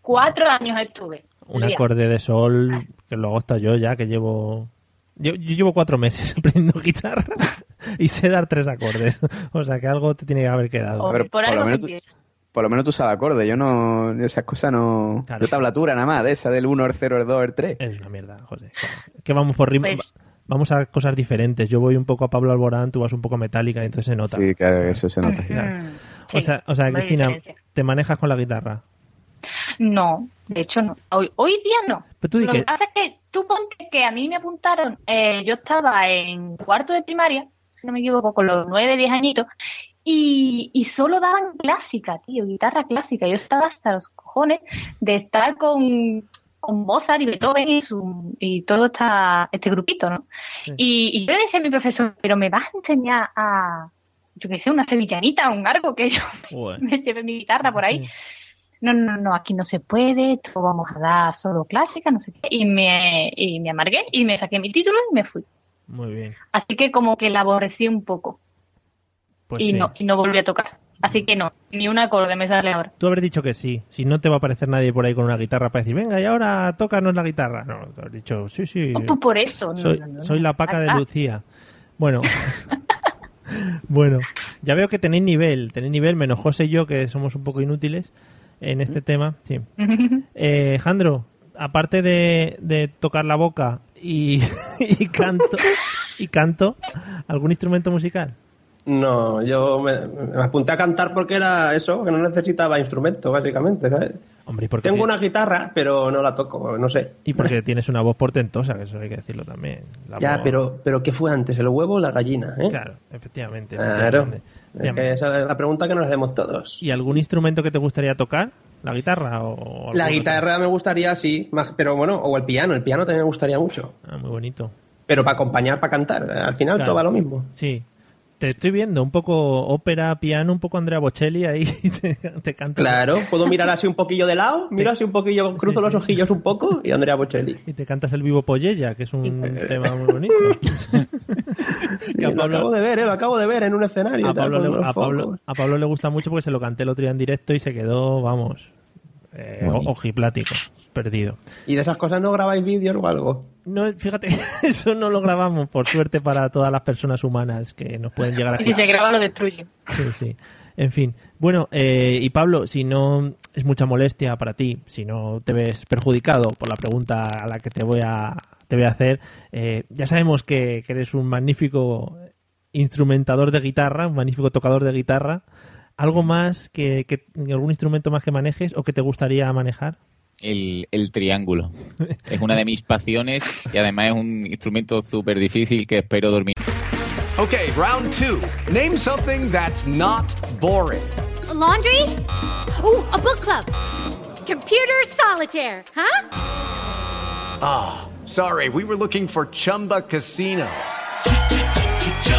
Cuatro años estuve. Un Día. acorde de sol, que luego está yo ya, que llevo... Yo, yo llevo cuatro meses aprendiendo guitarra y sé dar tres acordes. O sea, que algo te tiene que haber quedado. O- Pero por por algo lo menos tú-. Por lo menos tú sabes acorde, yo no, esas cosas no... Claro. Yo tablatura nada más, de esa del 1, el 0, el 2, el 3. Es una mierda, José. Que vamos por ritmo. Pues- Vamos a cosas diferentes. Yo voy un poco a Pablo Alborán, tú vas un poco a Metallica, y entonces se nota. Sí, claro, eso se nota. Claro. Mm, o sea, o sea Cristina, diferencia. te manejas con la guitarra. No, de hecho no. Hoy, hoy día no. Pero tú Lo que- que pasa es que tú ponte que a mí me apuntaron, eh, yo estaba en cuarto de primaria, si no me equivoco, con los nueve, diez añitos, y, y solo daban clásica, tío, guitarra clásica. Yo estaba hasta los cojones de estar con, con Mozart y Beethoven y, su, y todo esta, este grupito, ¿no? Y, y yo le decía a mi profesor, pero me vas a enseñar a, yo qué sé, una sevillanita, un algo que yo me lleve mi guitarra por ahí. Sí. No, no, no, aquí no se puede, esto vamos a dar solo clásica, no sé qué. Y me, y me amargué y me saqué mi título y me fui. Muy bien. Así que como que la aborrecí un poco Pues y sí. no y no volví a tocar. Así que no, ni un acorde me sale ahora. Tú habrás dicho que sí. Si no te va a aparecer nadie por ahí con una guitarra para decir, venga, y ahora tócanos la guitarra. No, tú has dicho, sí, sí. No, pues por eso. no, Soy, no, la paca de. Lucía. Bueno. bueno, ya veo que tenéis nivel. Tenéis nivel, menos José y yo, que somos un poco inútiles en este tema. Sí. Eh, Jandro, aparte de, de tocar la boca y, y canto, y canto, ¿algún instrumento musical? No, yo me, me apunté a cantar porque era eso, que no necesitaba instrumento, básicamente, ¿sabes? Hombre, ¿y por qué Tengo una guitarra, pero no la toco, no sé. Y porque tienes una voz portentosa, que eso hay que decirlo también. La Ya, voz- pero, pero ¿qué fue antes, el huevo o la gallina? ¿eh? Claro, efectivamente. Claro. efectivamente. Es que esa es la pregunta que nos hacemos todos. ¿Y algún instrumento que te gustaría tocar? ¿La guitarra o La otro? guitarra me gustaría, sí, más, pero bueno, o el piano, el piano también me gustaría mucho. Ah, muy bonito. Pero para acompañar, para cantar, al final Claro. todo va lo mismo. Sí. Te estoy viendo un poco ópera, piano, un poco Andrea Bocelli ahí te, te canta. Claro, puedo mirar así un poquillo de lado, miro así un poquillo, cruzo los ojillos un poco y Andrea Bocelli. Y te cantas el vivo Pollella, que es un tema muy bonito. Que a lo Pablo- acabo de ver, ¿eh? lo acabo de ver en un escenario. a Pablo, le, a, Pablo, focos. a Pablo le gusta mucho porque se lo canté el otro día en directo y se quedó, vamos, eh, ojiplático, perdido. ¿Y de esas cosas no grabáis vídeos o algo? No, fíjate, eso no lo grabamos, por suerte para todas las personas humanas que nos pueden llegar a si se graba lo destruye. Sí, sí. En fin. Bueno, eh, y Pablo, si no es mucha molestia para ti, si no te ves perjudicado por la pregunta a la que te voy a, te voy a hacer, eh, ya sabemos que, que eres un magnífico instrumentador de guitarra, un magnífico tocador de guitarra. ¿Algo más que, que algún instrumento más que manejes o que te gustaría manejar? El, el triángulo. Es una de mis pasiones y además es un instrumento súper difícil que espero dormir. Okay, round two. Name something that's not boring. A laundry? Ooh, a book club. Computer solitaire, huh? Ah, sorry, we were looking for Chumba Casino.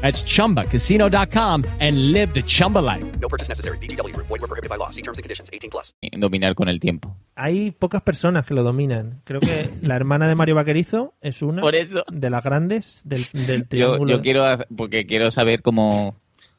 That's chumbacasino.com and live the Chumba life. No purchase necessary. VGW Group. Void were prohibited by law. See terms and conditions. 18 plus. Dominar con el tiempo. Hay pocas personas que lo dominan. Creo que la hermana de Mario Vaquerizo es una Por eso. de las grandes del, del Yo, triángulo. yo quiero, hacer- porque quiero saber cómo,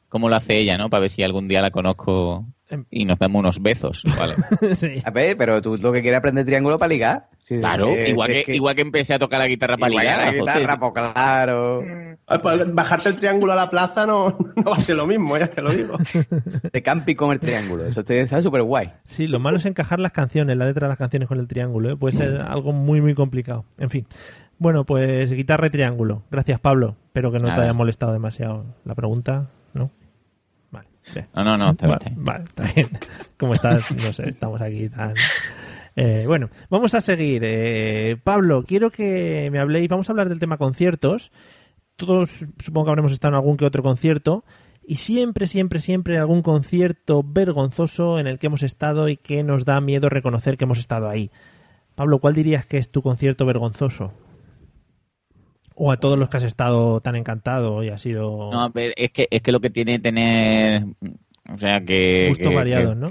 cómo lo hace ella, ¿no? Para ver si algún día la conozco Em. y nos damos unos besos, ¿vale? Sí. A ver, pero tú lo que quieres aprender triángulo para ligar. Sí, Claro, eh, igual, si que, es que- igual que empecé a tocar la guitarra para ligar. la guitarra, pues claro. Ah, pues Bajarte el triángulo a la plaza no, no va a ser lo mismo, ya te lo digo. De camping con el triángulo. Eso te- está súper guay. Sí, lo malo es encajar las canciones, la letra de las canciones con el triángulo. ¿eh? Puede ser algo muy, muy complicado. En fin. Bueno, pues guitarra y triángulo. Gracias, Pablo. Espero que no te Nada. haya molestado demasiado la pregunta. ¿No? Vale. sí. No, no, no, está bien, Vale, vale, está bien. ¿Cómo estás? No sé, estamos aquí tan... Eh, bueno, vamos a seguir. Eh, Pablo, quiero que me habléis, vamos a hablar del tema conciertos. Todos supongo que habremos estado en algún que otro concierto. Y siempre, siempre, siempre algún concierto vergonzoso en el que hemos estado y que nos da miedo reconocer que hemos estado ahí. Pablo, ¿cuál dirías que es tu concierto vergonzoso? O a todos los que has estado tan encantado y ha sido No, pero es que, es que lo que tiene tener. O sea, que. gusto que- variado, que- ¿no?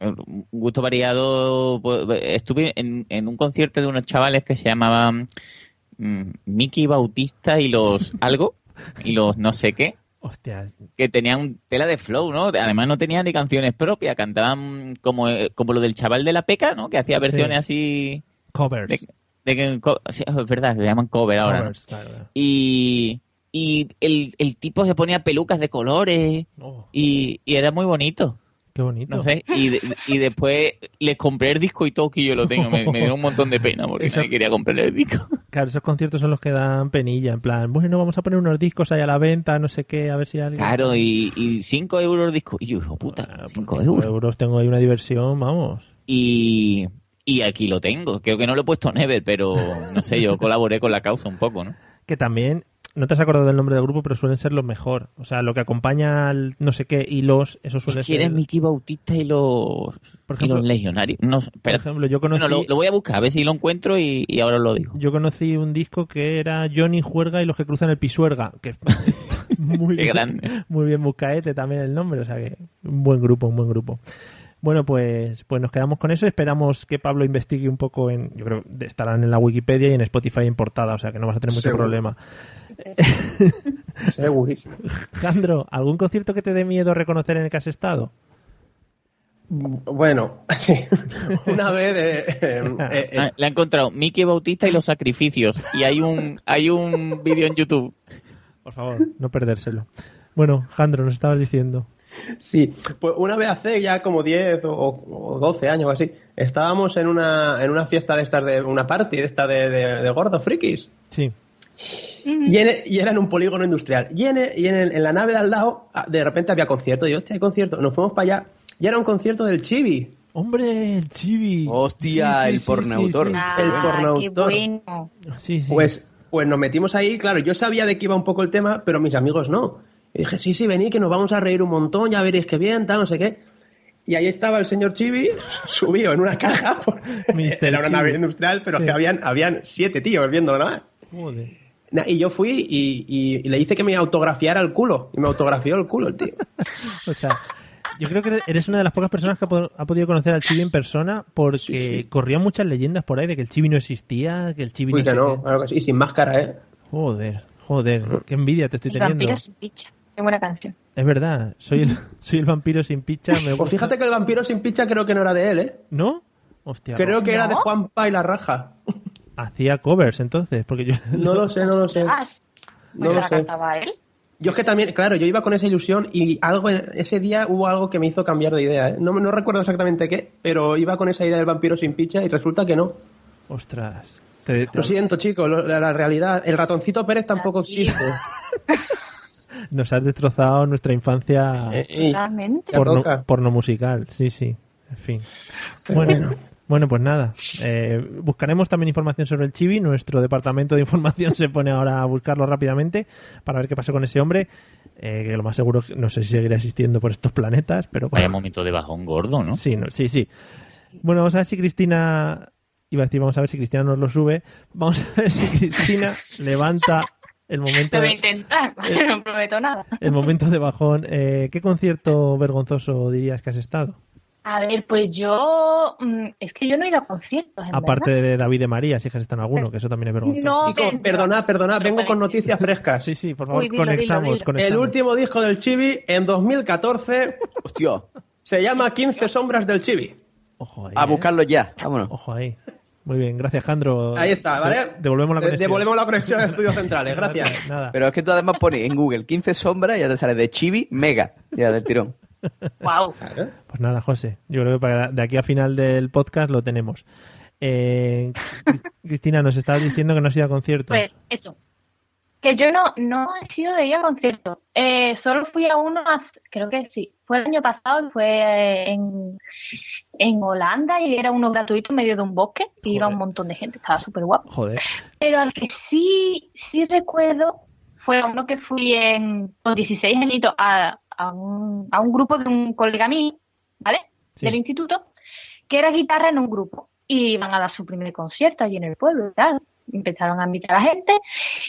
Un gusto variado. pues, Estuve en, en un concierto de unos chavales que se llamaban mm, Mickey Bautista y los algo, y los no sé qué, Hostia, que tenían tela de flow, ¿no? Además no tenían ni canciones propias, cantaban como, eh, como lo del chaval de la peca, ¿no? Que hacía versiones así... covers. De, de que- co- sí, es verdad, se llaman cover ahora, claro. Y, y el, el tipo se ponía pelucas de colores Oh, y, y era muy bonito. Qué bonito. No sé, y, de- y después les compré el disco y todo que yo lo tengo. Me, me dio un montón de pena porque Eso- nadie quería comprarle el disco. Claro, esos conciertos son los que dan penilla, en plan, bueno, vamos a poner unos discos ahí a la venta, no sé qué, a ver si alguien... Claro, y, y 5 euros el disco. Y yo, puta, Bueno, por 5 cinco euros. euros tengo ahí una diversión, vamos. Y, y aquí lo tengo. Creo que no lo he puesto Never, pero no sé, yo colaboré con la causa un poco, ¿no? Que también, no te has acordado del nombre del grupo, pero suelen ser los mejor. O sea, lo que acompaña al no sé qué y los, eso suele Es que eres ser... Mickey Bautista y los, Por y ejemplo- los legionarios. No, Por espera. ejemplo, yo conocí, Bueno, lo, lo voy a buscar, a ver si lo encuentro y, y ahora os lo digo. yo conocí un disco que era Johnny Juerga y los que cruzan el Pisuerga, que muy, Qué bien, grande. muy bien buscaete también el nombre, o sea que un buen grupo, un buen grupo. Bueno, pues, pues nos quedamos con eso. Esperamos que Pablo investigue un poco en. Yo creo que estarán en la Wikipedia y en Spotify en portada, o sea que no vas a tener mucho Seguro. problema. Segurísimo. Jandro, ¿algún concierto que te dé miedo reconocer en el que has estado? Bueno, sí. Una vez. eh, eh, eh, Ah, la he encontrado Mickey Bautista y los sacrificios. Y hay un, hay un vídeo en YouTube. Por favor, no perdérselo. Bueno, Jandro, nos estabas diciendo. Sí, pues una vez hace ya como 10 o, o 12 años o así, estábamos en una, en una fiesta de estas, de una party de esta de, de, de gordos frikis. Sí. Y, en- y era en un polígono industrial. Y, en, y en, el- en la nave de al lado, ah, de repente había concierto. Y yo, hostia, hay concierto. Nos fuimos para allá. Y era un concierto del Chibi. ¡Hombre, el Chibi! Hostia, Sí, sí, el sí, pornautor. sí, sí. Ah, El qué pornautor. bueno. Sí. Pues, pues nos metimos ahí. Claro, yo sabía de qué iba un poco el tema, pero mis amigos no. Y dije, sí, sí, vení, que nos vamos a reír un montón. Ya veréis que bien, tal, no sé qué. Y ahí estaba el señor Chibi subido en una caja. por-. Era una nave industrial, pero Sí. que habían, habían siete tíos viéndolo nada más. Joder. Y yo fui y, y- y le hice que me autografiara el culo. Y me autografió el culo el tío. O sea, yo creo que eres una de las pocas personas que ha, po- ha podido conocer al Chibi en persona porque Sí, sí. corrían muchas leyendas por ahí de que el Chibi no existía, que el Chibi Uy, no que sé no, qué. claro que sí. Y sin máscara, ¿eh? Joder, joder, qué envidia te estoy El teniendo. vampiro sin picha. Qué buena canción. Es verdad, soy el, soy el vampiro sin picha. Me Pues fíjate que el vampiro sin picha creo que no era de él, ¿eh? ¿No? Hostia, Creo no. que era de Juan Pa y la raja. Hacía covers entonces, porque yo No lo sé, no lo sé. Ah, No ¿no se lo la sé. cantaba él? Yo es que también, claro, yo iba con esa ilusión y algo ese día hubo algo que me hizo cambiar de idea. ¿eh? No, no recuerdo exactamente qué, pero iba con esa idea del vampiro sin picha y resulta que no. Ostras. Te- te- Lo siento, chicos, lo- la, la realidad. El ratoncito Pérez tampoco existe. nos has destrozado nuestra infancia Eh, y- Totalmente. Ya porno, porno musical. Sí, sí. En fin. Bueno. Bueno, pues nada. Eh, buscaremos también información sobre el Chibi. Nuestro departamento de información se pone ahora a buscarlo rápidamente para ver qué pasó con ese hombre. eh, que lo más seguro, no sé si seguirá existiendo por estos planetas, pero Vaya momento de bajón gordo, ¿no? Sí, no, sí, sí. Bueno, vamos a ver si Cristina. Iba a decir, vamos a ver si Cristina nos lo sube. Vamos a ver si Cristina levanta el momento, Lo voy a intentar, pero no prometo nada. el momento de bajón. Eh, ¿Qué concierto vergonzoso dirías que has estado? A ver, pues yo. mm, Es que yo no he ido a conciertos, en Aparte verdad. de David de María, si es que en alguno, que eso también es vergonzoso. No, Chicos, pero- perdonad, perdonad, vengo con noticias frescas. Sí, sí, por favor, Uy, dilo, conectamos, dilo, dilo. conectamos. El último disco del Chibi en 2014 Hostia. se llama 15 sombras del Chibi. Ojo ahí. A eh. buscarlo ya. Vámonos. Ojo ahí. Muy bien, gracias, Jandro. Ahí está, ¿vale? De- devolvemos la De- conexión. Devolvemos la conexión a Estudios Centrales, gracias. Nada. Pero es que tú además pones en Google 15 sombras y ya te sale de chibi mega. Ya del tirón. Wow. Pues nada, José. Yo creo que para de aquí a final del podcast lo tenemos. Eh, Cris- Cristina, nos estabas diciendo que no has ido a conciertos. Pues eso. Que yo no, no he sido de ir a conciertos. Eh, solo fui a uno, hace- creo que sí. Fue el año pasado, fue en, en Holanda y era uno gratuito en medio de un bosque. Y iba un montón de gente, estaba súper guapo. Joder. Pero al que sí, sí recuerdo fue a uno que fui en, con 16 añitos a, a, un, a un grupo de un colega mío, ¿vale? Sí. Del instituto, que era guitarra en un grupo. Y iban a dar su primer concierto allí en el pueblo y tal. Empezaron a invitar a gente.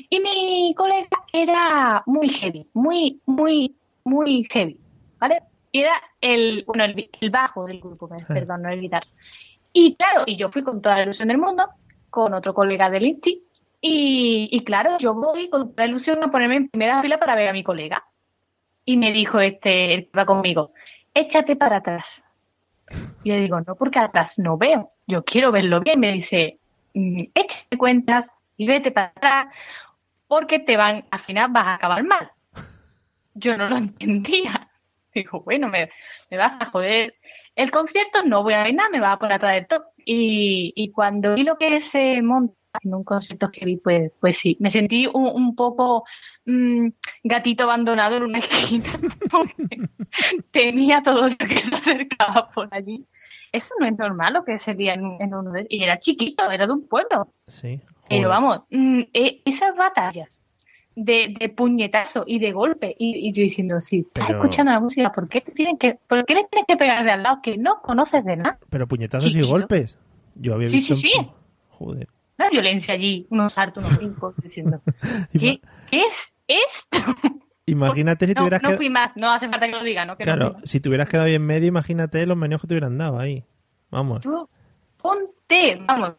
Y mi colega era muy heavy, muy, muy, muy heavy, ¿vale? Era el, bueno, el, bajo del grupo, perdón, no el guitarra. Y claro, y yo fui con toda la ilusión del mundo, con otro colega del INSTI, y, y claro, yo voy con toda la ilusión a ponerme en primera fila para ver a mi colega. Y me dijo este, el que va conmigo, échate para atrás. Y le digo, no, porque atrás no veo, yo quiero verlo bien. Me dice, "Mm, échate cuentas y vete para atrás, porque te van, al final vas a acabar mal. Yo no lo entendía. Digo, bueno, me, me vas a joder el concierto, no voy a ver nada, me vas a poner atrás del top. Y, y cuando vi lo que se monta en un concierto que vi, pues, pues sí, me sentí un, un poco mm, gatito abandonado en una esquina. porque tenía todo lo que se acercaba por allí. Eso no es normal lo que sería en, un- en uno de Y era chiquito, era de un pueblo. Sí. Pero vamos, mm, e- esas batallas de, de puñetazo y de golpe, y, y yo diciendo, sí, estás Pero- escuchando la música, ¿por qué, te tienen que, ¿por qué le tienes que pegar de al lado que no conoces de nada? Pero puñetazos y golpes. Yo había Sí, visto. sí, sí. Joder. Una violencia allí, unos saltos, unos brincos, diciendo, ¿qué, qué es esto? Imagínate si no, tuvieras no que. fui más, no hace falta que lo diga, ¿no? Que no Claro, más. si te hubieras quedado ahí en medio, imagínate los meneos que te hubieran dado ahí. Vamos. Tú ponte, vamos,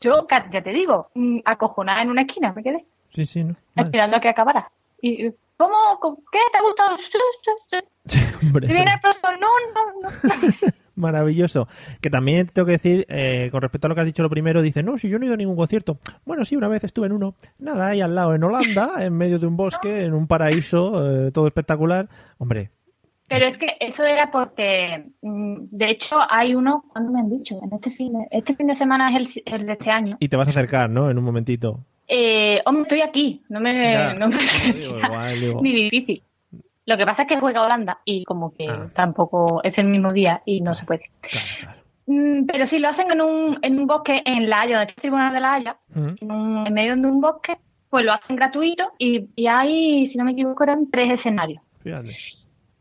yo ya te digo, mm, acojonada en una esquina me quedé, Sí, sí, ¿no? Vale. esperando a que acabara. Y, ¿Cómo? ¿Con ¿Qué te ha gustado? Si viene el profesor, no, no, no. Maravilloso. Que también tengo que decir, eh, con respecto a lo que has dicho lo primero, dice, no, si yo no he ido a ningún concierto. Bueno, sí, una vez estuve en uno. Nada, ahí al lado, en Holanda, en medio de un bosque, en un paraíso, eh, todo espectacular. Hombre, Pero es que eso era porque, mm, de hecho, hay uno, ¿cuándo me han dicho? En este fin de, este fin de semana es el, el de este año. y te vas a acercar, ¿no? En un momentito. Eh, hombre, estoy aquí, no me, Ya. no me Digo, igual, digo. ni difícil. Lo que pasa es que juega Holanda y como que Ah. tampoco es el mismo día y no se puede. Claro, claro. Mm, pero sí, lo hacen en un, en un bosque en La Haya, está el Tribunal de La Haya, Mm. en, un- en medio de un bosque, pues lo hacen gratuito y, y hay, si no me equivoco, eran tres escenarios. Fíjate.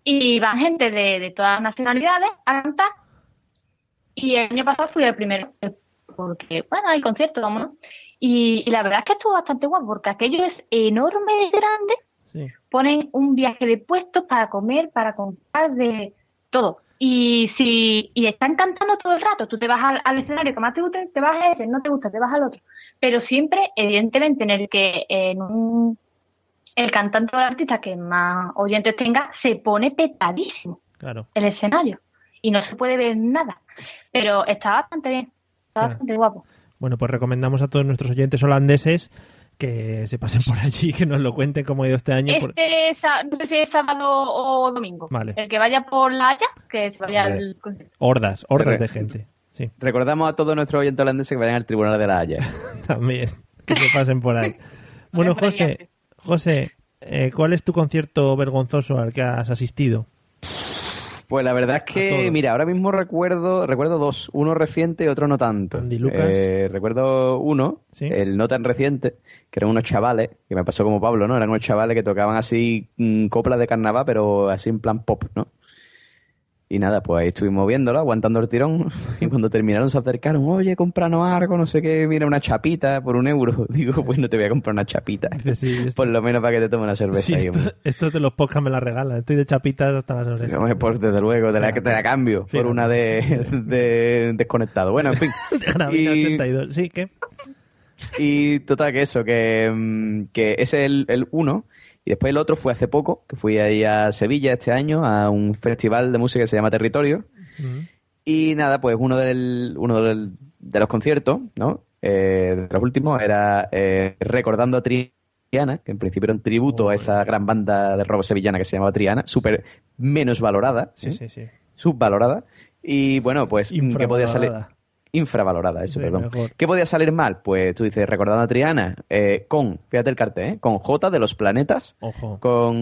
Y van gente de, de todas las nacionalidades a cantar. Y el año pasado fui el primero, porque, bueno, hay conciertos, vámonos. Y, y la verdad es que estuvo bastante guapo, porque aquello es enorme y grande. Sí. Ponen un viaje de puestos para comer, para comprar, de todo. Y si y están cantando todo el rato, tú te vas al, al escenario que más te gusta, te vas a ese, no te gusta, te vas al otro. Pero siempre, evidentemente, en el que en un, el cantante o el artista que más oyentes tenga, se pone petadísimo Claro. el escenario. Y no se puede ver nada. Pero está bastante bien, está Claro. bastante guapo. Bueno, pues recomendamos a todos nuestros oyentes holandeses que se pasen por allí, que nos lo cuenten cómo ha ido este año. por- Este, no sé si es sábado o domingo. Vale. El que vaya por la Haya, que se vaya al concierto. Hordas, hordas Re- de gente. Sí, Recordamos a todos nuestros oyentes holandeses que vayan al Tribunal de la Haya. también. Que se pasen por ahí. Bueno, José, José, eh, ¿cuál es tu concierto vergonzoso al que has asistido? Pues la verdad es que, mira, ahora mismo recuerdo recuerdo dos, uno reciente y otro no tanto. Andy Lucas. Eh, recuerdo uno, Sí. el no tan reciente, que eran unos chavales, que me pasó como Pablo, ¿no? Eran unos chavales que tocaban así mm, coplas de carnaval, pero así en plan pop, ¿no? Y nada, pues ahí estuvimos viéndolo, aguantando el tirón. Y cuando terminaron se acercaron, oye, cómpranos algo, no sé qué, mira, una chapita por un euro. Digo, pues no te voy a comprar una chapita. Sí, esto- Por lo menos para que te tome una cerveza. Sí, esto, esto de los podcasts me la regalan. Estoy de chapitas hasta las orejas. Sí, hombre, pues desde luego, te la, te la cambio por una de, de desconectado. Bueno, en fin. De Y- 82. Sí, ¿qué? Y total que eso, que, mm, que ese es el, el uno. Y después el otro fue hace poco, que fui ahí a Sevilla este año, a un festival de música que se llama Territorio. Y nada, pues uno del, uno del- de los conciertos, ¿no? Eh, de los últimos era eh, recordando a Triana, que en principio era un tributo a esa gran banda de rock sevillana que se llamaba Triana, súper menos valorada, Sí, sí, sí. subvalorada. Y bueno, pues, ¿qué podía salir? Infravalorada. Eso, Sí, perdón. mejor. ¿Qué podía salir mal? Pues tú dices, recordando a Triana, eh, con, fíjate el cartel, ¿eh? con J de los planetas, Ojo. con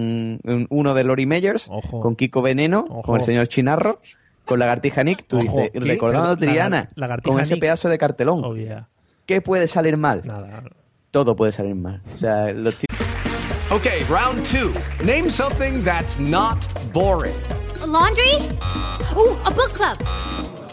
un- uno de Lori Meyers, Ojo. con Kiko Veneno, Ojo. con el señor Chinarro, con Lagartija Nick. Tú Ojo, dices, ¿qué? recordando a Triana, Lagartija con ese Nick. pedazo de cartelón. Oh, yeah. ¿Qué puede salir mal? Nada. Todo puede salir mal. O sea, los ti- Okay, round two. Name something that's not boring. A laundry? Ooh, a book club.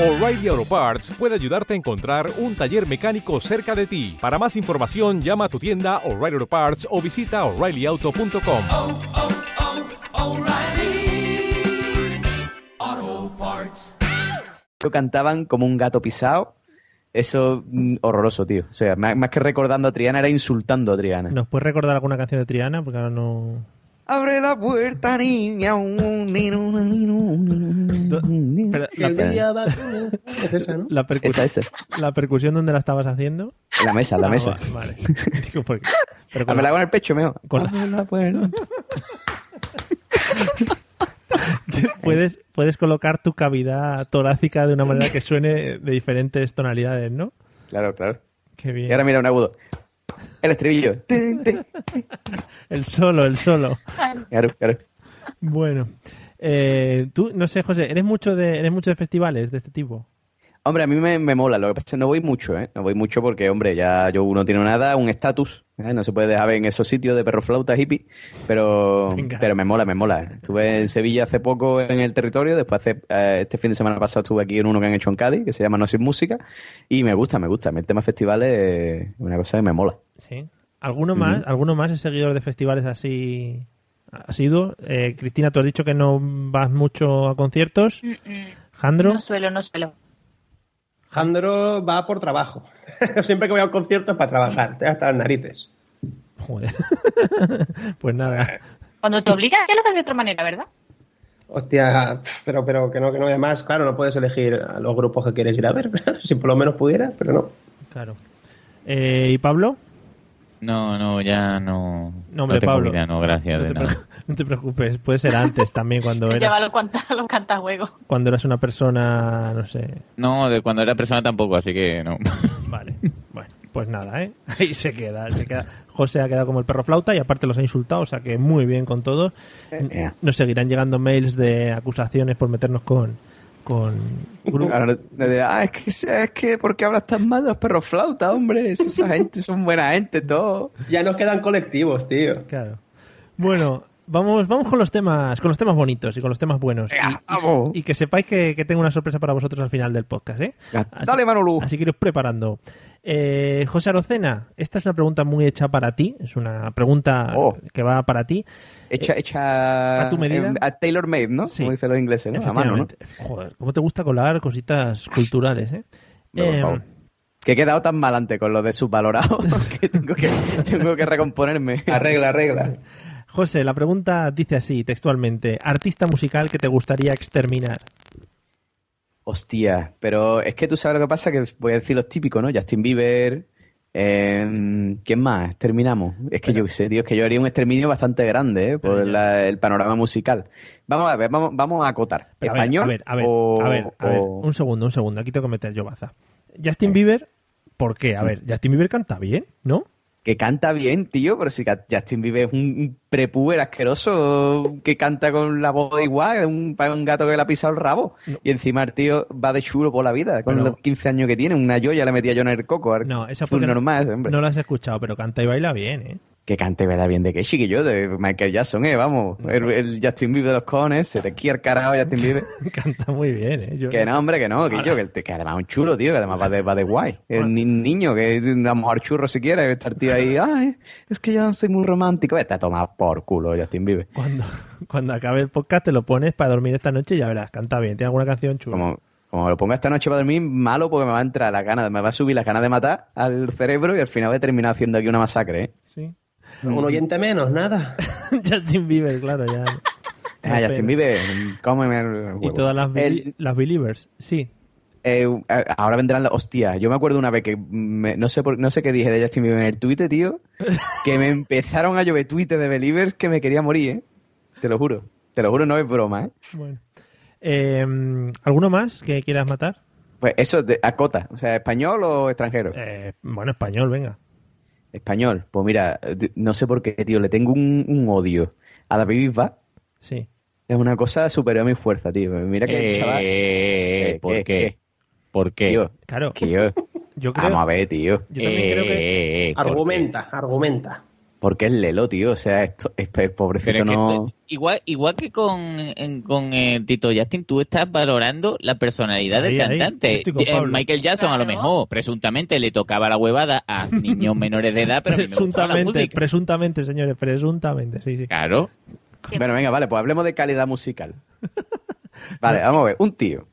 O'Reilly Auto Parts puede ayudarte a encontrar un taller mecánico cerca de ti. Para más información, llama a tu tienda O'Reilly Auto Parts o visita oreillyauto.com. cantaban como un gato pisado. Eso, mm, horroroso, tío. O sea, más, más que recordando a Triana, era insultando a Triana. ¿Nos puedes recordar alguna canción de Triana? Porque ahora no. Abre la puerta, niña. Pero la, con- Es esa, ¿no? la percu- Esa, esa. la percusión, ¿dónde la estabas haciendo? En la mesa, en la Ah, mesa. va- Vale. Digo, porque- pero con la la- hago en el pecho, mejor. con la- la puerta. puedes, puedes colocar tu cavidad torácica de una manera que suene de diferentes tonalidades, ¿no? Claro, claro. Qué bien. Y ahora mira un agudo. El estribillo. El solo, el solo. Claro, claro. Bueno. Eh, tú, no sé, José, ¿eres mucho de, eres mucho de festivales de este tipo? Hombre, a mí me, me mola. Lo que pasa es que no voy mucho, ¿eh? No voy mucho porque, hombre, ya yo no tiene nada, un estatus. ¿eh? No se puede dejar ver en esos sitios de perro flauta hippie. Pero, Venga. pero me mola, me mola. Estuve en Sevilla hace poco en el territorio. Después, hace, eh, este fin de semana pasado, estuve aquí en uno que han hecho en Cádiz, que se llama No Sin Música. Y me gusta, me gusta. El tema festivales es una cosa que me mola. Sí. ¿Alguno más? ¿Alguno más es seguidor de festivales así asiduo? Eh, Cristina, tú has dicho que no vas mucho a conciertos. Mm, mm. ¿Jandro? No suelo, no suelo. Jandro va por trabajo. Siempre que voy a un concierto es para trabajar. Te hasta las narices. Joder. pues nada. Cuando te obligan, ya lo haces de otra manera, ¿verdad? Hostia, pero, pero que no, que no. Además, claro, no puedes elegir a los grupos que quieres ir a ver. si por lo menos pudieras, pero no. Claro. Eh, ¿Y Pablo? No, no, ya no. No, hombre, tengo Pablo. vida, no, gracias. No de te, nada. preocu- no te preocupes, puede ser antes también, cuando Lleva eras, los, canta, los cantajuegos. cuando eras una persona, no sé. No, de cuando era persona tampoco, así que no. Vale, bueno, pues nada, ¿eh? Ahí se queda, se queda. José ha quedado como el perro flauta y aparte los ha insultado, o sea que muy bien con todos. Eh. Nos seguirán llegando mails de acusaciones por meternos con. Con ah, es que, es que, ¿por qué hablas tan mal de los perros flauta, hombre? Esa gente son buena gente, todo. Ya nos quedan colectivos, tío. Claro. Bueno, Vamos, vamos con los temas, con los temas bonitos y con los temas buenos. Y- y, vamos. y que sepáis que, que tengo una sorpresa para vosotros al final del podcast, ¿eh? Así- Dale, Manolo. Así que iros preparando. Eh, José Arocena, esta es una pregunta muy hecha para ti. Es una pregunta Oh. que va para ti. Hecha, hecha ¿A tu medida? a tailor made, ¿no? Sí. Como dicen los ingleses, ¿no? A mano, ¿no? Joder, ¿cómo te gusta colar cositas culturales, eh? No, por Eh, favor. Que he quedado tan mal antes con lo de subvalorado que tengo que, tengo que recomponerme. Arregla, arregla. José, la pregunta dice así, textualmente. Artista musical que te gustaría exterminar. Hostia, pero es que tú sabes lo que pasa, que voy a decir los típicos, ¿no? Justin Bieber, eh, ¿quién más? Terminamos. Es que yo qué sé, tío, es que yo haría un exterminio bastante grande, ¿eh? Por la- el panorama musical. Vamos a ver, vamos, vamos a acotar. Pero ¿Español? A ver, a ver, o- a ver, a ver, o- un segundo, un segundo. Aquí tengo que meter yo baza. Justin Bieber, ¿por qué? A ver, Justin Bieber canta bien, ¿no? Que canta bien, tío, pero si Justin Bieber es un prepúber asqueroso que canta con la voz igual, un, un gato que le ha pisado el rabo. Y encima el tío va de chulo por la vida, con los 15 años que tiene, una joya le metía yo en el coco. No, eso es porque no, normal, hombre. no lo has escuchado, pero canta y baila bien, ¿eh? Que cante verdad bien de que chiquillo, de Michael Jackson, eh, vamos. El, el Justin Bieber de los cones, se te quiere el carajo Justin Bieber. Canta muy bien, ¿eh? Yo- que no, hombre, que no, que yo, que, además es un chulo, tío, que además va de, va de guay. El ni- niño, que a lo mejor churro si quiere, estar tío ahí, ay, es que yo soy muy romántico. Vete a tomar por culo, Justin Bieber. Cuando, cuando acabe el podcast te lo pones para dormir esta noche y ya verás, canta bien. Tiene alguna canción chula. Como, como lo ponga esta noche para dormir, malo porque me va a entrar la gana, me va a subir las ganas de matar al cerebro y al final voy a terminar haciendo aquí una masacre, ¿eh? Sí. Un oyente menos, nada. Justin Bieber, claro, ya. Ah, Justin. Bieber, cómeme el Y todas las, El- las Believers, sí. Eh, ahora vendrán las hostia. Yo me acuerdo una vez que me- no sé por, no sé qué dije de Justin Bieber en el Twitter, tío, que me empezaron a llover tweets de Believers que me quería morir, ¿eh? Te lo juro. Te lo juro, no es broma, ¿eh? Bueno. Eh, ¿Alguno más que quieras matar? Pues eso, de, acota. O sea, ¿español o extranjero? Eh, bueno, español, venga. Español. Pues mira, no sé por qué, tío, le tengo un, un odio a David Bisbal. Sí. Es una cosa superior a mi fuerza, tío. Mira que el Eh, chaval... eh, ¿por qué? ¿Por qué? Tío, Claro. que yo... Yo creo, Vamos a ver, tío. yo también creo que... Eh, eh. Argumenta, argumenta. Porque es Lelo, tío. O sea, esto, es, pobrecito Pero es que no... esto- igual, igual que con, en- con eh, Tito Justin, tú estás valorando la personalidad Ahí, del ahí, cantante. Eh. Michael Jackson, a lo mejor, presuntamente le tocaba la huevada a niños menores de edad, pero a mí me la Presuntamente, presuntamente, señores, presuntamente, sí, sí. Claro. Bueno, venga, vale, pues hablemos de calidad musical. Vale, vamos a ver. Un tío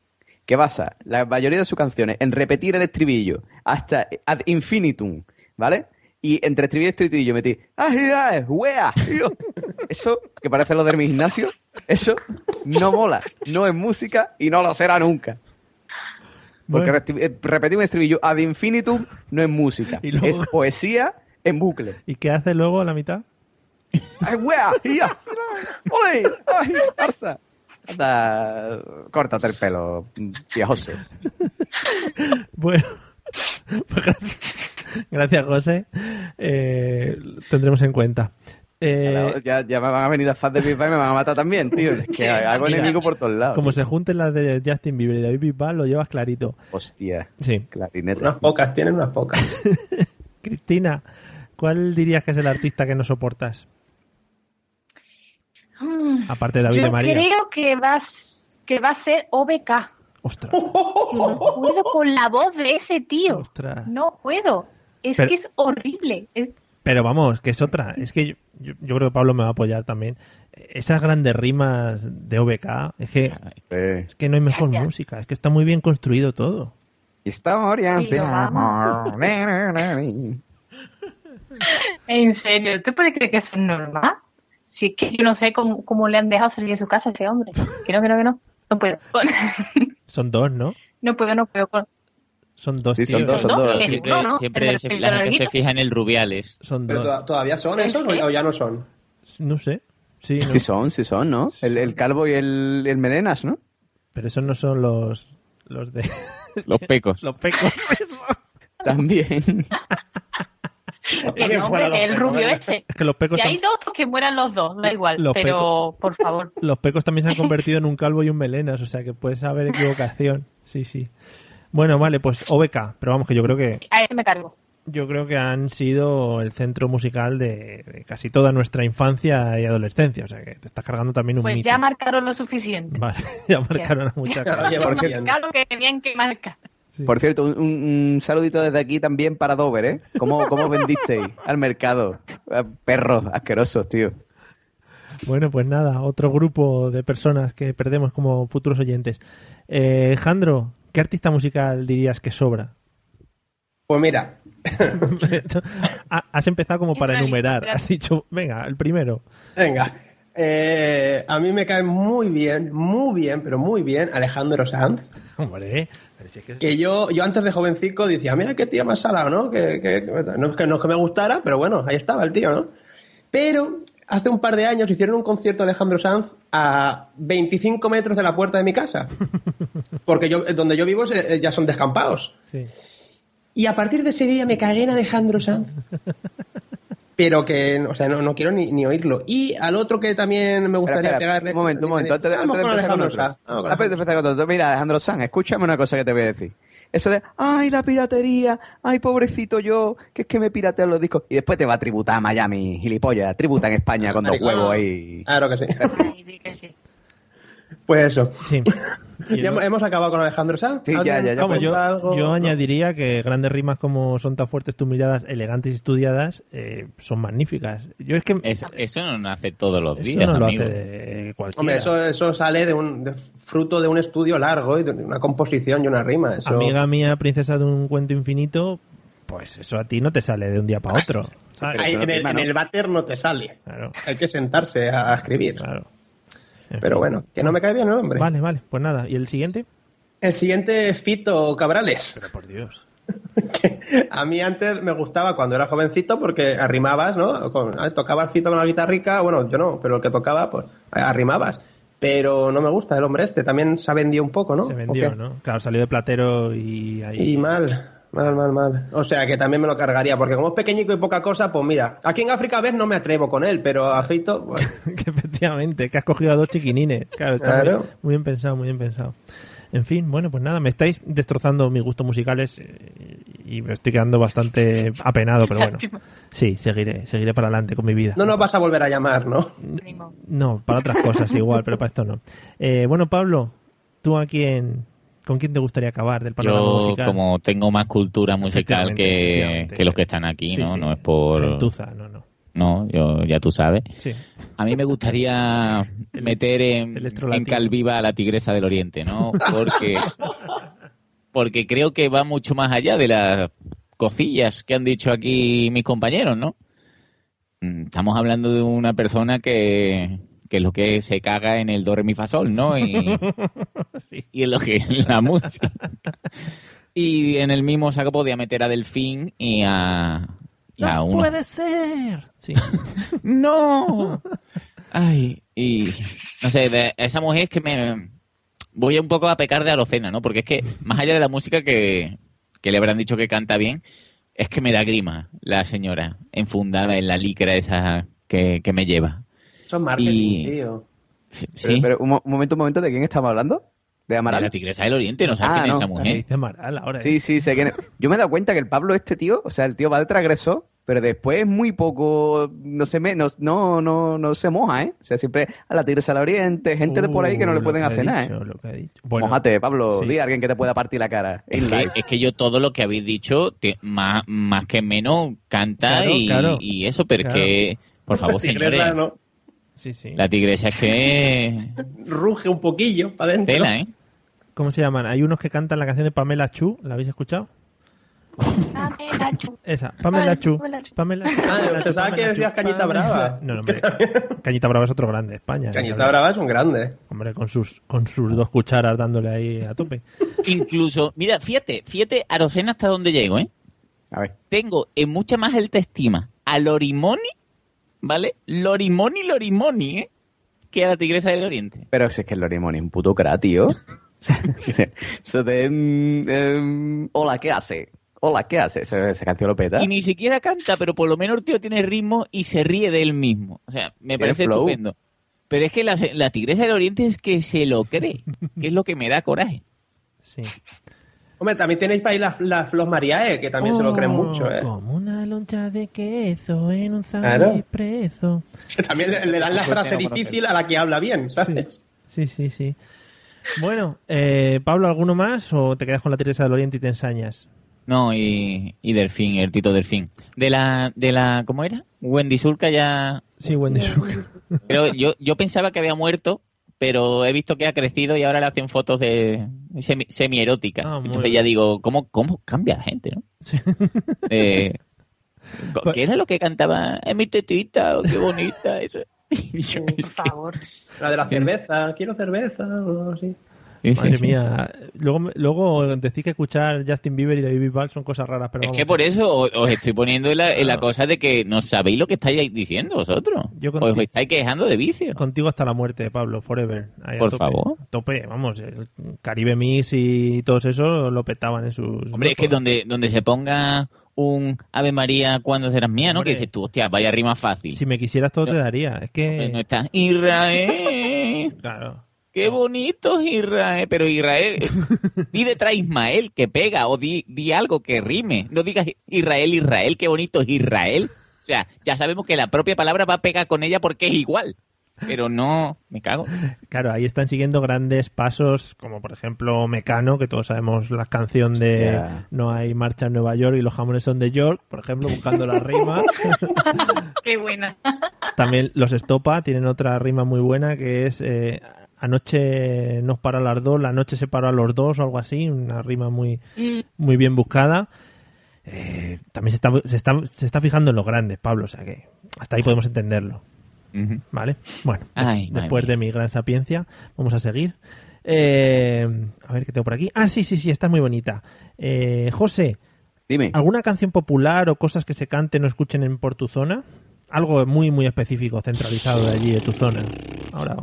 que basa la mayoría de sus canciones en repetir el estribillo hasta ad infinitum, ¿vale? Y entre estribillo y estribillo metí ¡Ay, ay, wea! tío". Eso, que parece lo de mi gimnasio, eso no mola. No es música y no lo será nunca. Porque Bueno. eh, repetir un estribillo ad infinitum no es música. Luego- Es poesía en bucle. ¿Y qué hace luego a la mitad? ¡Ay, wea! ¡Ya! ¡Ole! ¡Ay, Barça! Anda, córtate el pelo, viejoso. Bueno, pues gracias, gracias, José. Eh, tendremos en cuenta. Eh, ya, ya me van a venir las fans de Bisbal y me van a matar también, tío. Es que hago Mira, enemigo por todos lados. como se junten las de Justin Bieber y David Bisbal, lo llevas clarito. Hostia, Sí. clarinete. Unas pocas, tienen unas pocas. Cristina, ¿cuál dirías que es el artista que no soportas? Mm, Aparte de David Yo de María. creo que va, que va a ser OBK. Ostras, no puedo con la voz de ese tío. ostras. No puedo. Es Pero- que es horrible. Es- Pero vamos, que es otra. Es que yo, yo- yo creo que Pablo me va a apoyar también. Esas grandes rimas de OBK, es que, es que no hay mejor Gracias. música. Es que está muy bien construido todo. Historias Sí, de amor. En serio, ¿tú puedes creer que eso es normal? Si es que yo no sé cómo, cómo le han dejado salir de su casa a ese hombre. Que no, que no, que no. No puedo. Son dos, ¿no? No puedo, no puedo. Son dos Sí, son dos, son ¿No? dos. Siempre, no, no, siempre el- se- el la gente se larguito. fija en el Rubiales. Son Pero dos. to- ¿Todavía son esos o- o ya no son? No sé. Sí, no. Sí son, sí son, ¿no? El, el calvo y el, el melenas, ¿no? Pero esos no son los, los de Los pecos. los pecos. También. Que Bien no, fuera hombre, los que el pecos, rubio ¿verdad? ese. Es que los pecos, Si hay dos, pues que mueran los dos, da igual. Los pero, por favor. los pecos también se han convertido en un calvo y un melenas, o sea que puede haber equivocación. Sí, sí. Bueno, vale, pues OBK, pero vamos que yo creo que A ese me cargo. yo creo que han sido el centro musical de, de casi toda nuestra infancia y adolescencia. O sea que te estás cargando también un Pues mito. ya marcaron lo suficiente. Vale, ya marcaron a muchas. Claro que tenían que marcar. Por cierto, un, un- un saludito desde aquí también para Dover, ¿eh? ¿Cómo, cómo vendisteis al mercado? Perros asquerosos, tío. Bueno, pues nada, otro grupo de personas que perdemos como futuros oyentes. Eh, Jandro, ¿qué artista musical dirías que sobra? Pues mira, Ha- Has empezado como para enumerar. Has dicho, venga, el primero. venga. Eh, a mí me cae muy bien, muy bien, pero muy bien Alejandro Sanz. Hombre, pero si es que- Que yo, yo antes de jovencico decía, mira qué tío más salado, ¿no? Que, que- que- no, es que, no es que me gustara, pero bueno, ahí estaba el tío, ¿no? Pero hace un par de años hicieron un concierto de Alejandro Sanz a 25 metros de la puerta de mi casa. Porque yo, donde yo vivo eh, ya son descampados. sí. Y a partir de ese día me cagué en Alejandro Sanz. Pero que, o sea, no, no quiero ni, ni oírlo. Y al otro que también me gustaría espera, pegarle. un momento, un momento. Antes de, Vamos antes de con empezar con Alejandro otro. Sanz. Vamos con. Mira, Alejandro Sanz, escúchame una cosa que te voy a decir. Eso de, ay, la piratería, ay, pobrecito yo, que es que me piratean los discos. Y después te va a tributar a Miami, gilipollas. Tributa en España con dos huevos ahí. Claro que sí. Ay, di que sí. Pues eso. Sí. Ya hemos- hemos acabado con Alejandro Sanz. Sí, ya, ¿Alguien ya, ya, Vamos, pues, yo, algo? yo No. añadiría que grandes rimas como son tan fuertes tus miradas, elegantes y estudiadas, eh, son magníficas. Yo es que Eso, eso no nace todos los eso días, no lo amigo. hace cualquiera. Hombre, eso, eso sale de un de fruto de un estudio largo y de una composición y una rima. Eso... Amiga mía, princesa de un cuento infinito, pues eso a ti no te sale de un día para otro. en, el, rima, en váter no te sale. Claro, Hay que sentarse a, a escribir. claro. Pero bueno, que no me cae bien el hombre. Vale, vale, pues nada. ¿Y el siguiente? El siguiente es Fito Cabrales. Pero por Dios. que a mí antes me gustaba cuando era jovencito porque arrimabas, ¿no? Con, ah, tocaba el Fito con la guitarrica, bueno, yo no, pero el que tocaba, pues arrimabas. Pero no me gusta el hombre este, también se ha vendido un poco, ¿no? Se ¿O vendió? ¿no? Claro, salió de platero y ahí. Y mal, mal, mal, mal. O sea que también me lo cargaría, porque como es pequeñico y poca cosa, pues mira, aquí en África ves no me atrevo con él, pero a Fito, que efectivamente, que has cogido a dos chiquinines. Claro, está Claro. Muy, muy bien pensado, muy bien pensado. En fin, bueno, pues nada, me estáis destrozando mis gustos musicales eh, y me estoy quedando bastante apenado, pero bueno. Sí, seguiré, seguiré para adelante con mi vida. no nos vas a volver a llamar, ¿no? No, para otras cosas igual, pero para esto no. Eh, bueno, Pablo, ¿tú a quién, con quién te gustaría acabar del panorama Yo, musical? como tengo más cultura musical que, los que están aquí, Sí, ¿no? sí. No es por... Gentuza, no, no. No, yo, ya tú sabes. Sí. A mí me gustaría El- meter en, en Calviva a la tigresa del oriente, ¿no? Porque, porque creo que va mucho más allá de las cosillas que han dicho aquí mis compañeros, ¿no? Mm, Estamos hablando de una persona que, que es lo que se caga en el do, re, mi, fa, sol, ¿no? Y, Sí. y en lo que es la música. Y en el mismo saco podía meter a Delfín y a... ¡No unos puede ser! Sí. ¡No! Ay, y no sé, de esa mujer es que me voy un poco a pecar de arocena, ¿no? Porque es que más allá de la música que, que le habrán dicho que canta bien, es que me da grima la señora enfundada en la licra esa que, que me lleva. Eso es marketing, Y- tío. Sí, Pero, sí, pero, un, mo- un momento, un momento, ¿de quién estamos hablando? ¿De de Amaral? la tigresa del oriente, ¿no sabes Ah, quién es esa mujer? dice Amaral ahora. ¿eh? Sí, sí, sé quién es. Yo me he dado cuenta que el Pablo, este tío, o sea, el tío va de transgresor, pero después es muy poco, no se me, no, no, no, no se moja, ¿eh? O sea, siempre a la tigresa del oriente, gente de por ahí que no Uh, le lo pueden hacer nada, ¿eh? lo que he dicho. Bueno, Mójate, Pablo, sí. di a alguien que te pueda partir la cara. Es que, life. es que yo todo lo que habéis dicho, te- más, más que menos, canta Claro, y, claro. y eso, pero Claro. es que, por favor, Tigresa, señores, ¿no? Sí, sí. la tigresa es que Ruge un poquillo para adentro. tela, ¿eh? ¿Cómo se llaman? Hay unos que cantan la canción de Pamela Chu, ¿la habéis escuchado? Pamela Chu. Esa, Pamela Chu. Pamela Chu. Pamela Chu. Ah, Pamela Chu, pensaba que Pamela decías Chu, Cañita Pamela- Brava. No, no, hombre. Cañita Brava es otro grande de España. Cañita Brava es un grande. Hombre, con sus, con sus dos cucharas dándole ahí a tope. Incluso, mira, fíjate, fíjate, Arocena hasta dónde llego, ¿eh? A ver. Tengo en mucha más alta estima a Lorimoni, ¿vale? Lorimoni, Lorimoni, ¿eh? Que a la tigresa del oriente. Pero si es que el Lorimoni es un puto cra, tío. O sea, Eso de... mm, em, Hola, ¿qué hace? Hola, ¿qué hace? Esa, canción lo peta. Y ni siquiera canta, pero por lo menos el tío tiene ritmo y se ríe de él mismo. O sea, me parece flow. estupendo. Pero es que la, la tigresa del oriente es que se lo cree, que es lo que me da coraje. Sí. Hombre, también tenéis para ahí las la Flos Mariae, que también se lo creen mucho, ¿eh? Como una loncha de queso en un sándwich preso. Que también le, le dan la frase difícil a la que habla bien, ¿sabes? Sí, sí, sí. Bueno, eh, Pablo, ¿alguno más o te quedas con la Teresa del Oriente y te ensañas? No, y, y Delfín, el Tito Delfín. De la, de la, ¿cómo era? Wendy Sulca ya... Sí, Wendy Sulca. Pero yo, yo pensaba que había muerto, pero he visto que ha crecido y ahora le hacen fotos de semi, semi-eróticas. Ah, muy Entonces bien. ya digo, ¿cómo, cómo cambia la gente, no? Eh, Pues ¿Qué era lo que cantaba? Es mi tetita, oh, qué bonita. Eso. Por favor. La de la cerveza, quiero cerveza, o así. Sí, sí, Madre sí. mía. Luego, me- luego decís que escuchar Justin Bieber y David Ball son cosas raras, pero Es vamos. que por eso os, os estoy poniendo en la, en la cosa de que no sabéis lo que estáis diciendo vosotros. Yo os estáis quejando de vicio. Contigo hasta la muerte, Pablo, forever. Ahí a Por tope. favor. Tope, vamos. El Caribe Mix y todos esos lo petaban en sus. Hombre, es que donde, donde se ponga un Ave María cuando serás mía, ¿no? Hombre. Que dices tú, hostia, vaya rima fácil. Si me quisieras, todo te daría. Es que. No está Israel. Claro. Qué bonito es Israel. Pero Israel, di detrás Ismael que pega o di, di algo que rime. No digas Israel, Israel, qué bonito es Israel. O sea, ya sabemos que la propia palabra va a pegar con ella porque es igual. Pero no, me cago. Claro, ahí están siguiendo grandes pasos, como por ejemplo Mecano, que todos sabemos la canción de Hostia. No hay marcha en Nueva York y los jamones son de York, por ejemplo, buscando la rima. Qué buena. También los Estopa tienen otra rima muy buena que es eh, Anoche nos paró a las dos, la noche se paró a los dos o algo así, una rima muy, Mm. muy bien buscada. Eh, también se está, se, está, se está fijando en los grandes, Pablo, o sea que hasta ahí podemos entenderlo. ¿Vale? Bueno, Ay, de- madre después de mi gran sapiencia, vamos a seguir. Eh, a ver qué tengo por aquí. Ah, sí, sí, sí, está muy bonita. Eh, José, Dime. ¿alguna canción popular o cosas que se canten o escuchen en por tu zona? Algo muy, muy específico, centralizado de allí, de tu zona. Ahora,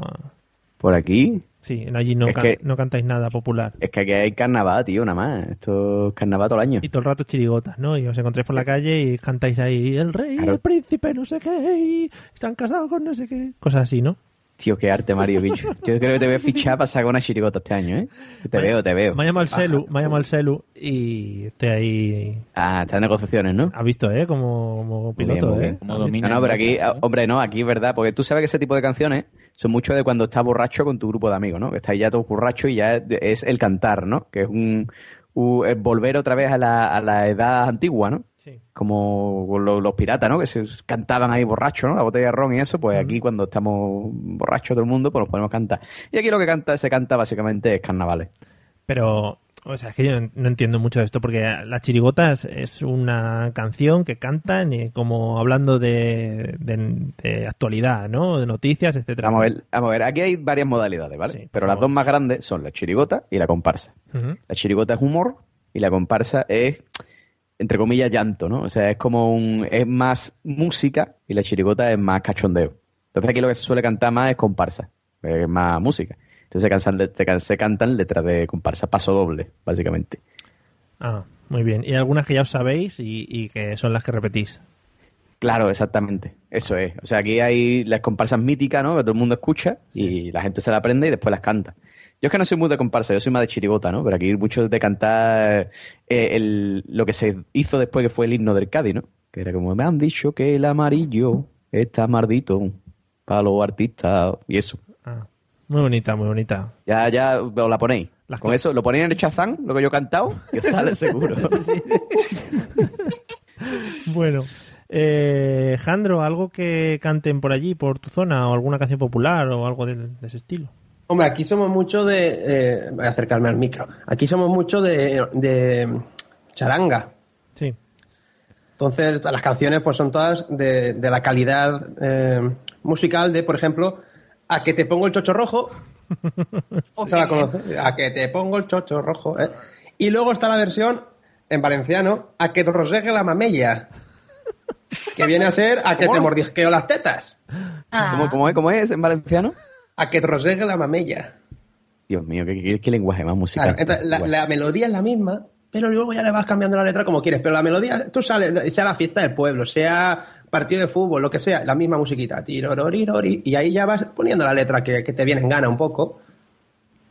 Por aquí. sí, en allí no, Es can- que- no cantáis nada popular. Es que aquí hay carnaval, tío, nada más. Esto es carnaval todo el año. Y todo el rato chirigotas, ¿no? Y os encontráis por la calle y cantáis ahí, el rey, Claro. el príncipe, no sé qué, y se han casado con no sé qué. Cosas así, ¿no? Tío, qué arte, Mario, bicho. Yo creo que te voy a fichar para sacar una chirigota este año, ¿eh? Te veo, te veo. Me ha llamado el celu, me ha llamado el celu y estoy ahí. Ah, están negociaciones, ¿no? Has visto, ¿eh? Como, como bien, piloto, ¿eh? bien. Como domina No, no, pero aquí, ah, hombre, no, aquí es verdad, porque tú sabes que ese tipo de canciones son mucho de cuando estás borracho con tu grupo de amigos, ¿no? Que estáis ya todos borrachos y ya es, es el cantar, ¿no? Que es un, un- volver otra vez a la, a la edad antigua, ¿no? Sí. Como los, piratas, ¿no? Que se cantaban ahí borrachos, ¿no? La botella de ron y eso, pues aquí cuando estamos borrachos todo el mundo, pues nos podemos cantar. Y aquí lo que canta, se canta básicamente es carnavales. Pero, o sea, es que yo no- entiendo mucho de esto, porque Las Chirigotas es una canción que cantan eh, como hablando de, de- de actualidad, ¿no? De noticias, etcétera. Vamos a ver, vamos a ver, aquí hay varias modalidades, ¿vale? Sí, Pero las dos más grandes son la chirigota y la comparsa. La chirigota es humor y la comparsa es, entre comillas, llanto, ¿no? O sea, es como un. es más música y la chirigota es más cachondeo. Entonces aquí lo que se suele cantar más es comparsa, es más música. Entonces se, cansan se se cantan letras de comparsa, paso doble, básicamente. Ah, muy bien. Y algunas que ya os sabéis y, y que son las que repetís. Claro, exactamente. Eso es. O sea, aquí hay las comparsas míticas, ¿no? Que todo el mundo escucha y la gente se la aprende y después las canta. Yo es que no soy muy de comparsa, yo soy más de chirigota, ¿no? Pero aquí mucho de cantar eh, el- lo que se hizo después que fue el himno del Cádiz, ¿no? Que era como, me han dicho que el amarillo está maldito para los artistas y eso. Ah, muy bonita, muy bonita. Ya, ya os la ponéis. Las Con eso, lo ponéis en el chazán, lo que yo he cantado, y os sale seguro. Bueno, eh, Jandro, ¿algo que canten por allí, por tu zona, o alguna canción popular o algo de, de ese estilo? Hombre, aquí somos mucho de. eh, voy a acercarme al micro. Aquí somos mucho de, de charanga. Sí. Entonces, las canciones pues son todas de, de la calidad eh, musical de, por ejemplo, A que te pongo el chocho rojo. ¿Se la conoce? A que te pongo el chocho rojo. ¿eh? Y luego está la versión en valenciano, A que te rosegue la mamella. Que viene a ser A que te mordisqueo las tetas. Ah, ¿Cómo, cómo es? ¿Cómo es en valenciano? A que te rosegue la mamella. Dios mío, qué, qué- qué lenguaje más musical. Claro, entonces, la, la melodía es la misma, pero luego ya le vas cambiando la letra como quieres. Pero la melodía, tú sales, sea la fiesta del pueblo, sea partido de fútbol, lo que sea, la misma musiquita. Tirororirori, y ahí ya vas poniendo la letra que, que te viene en gana un poco.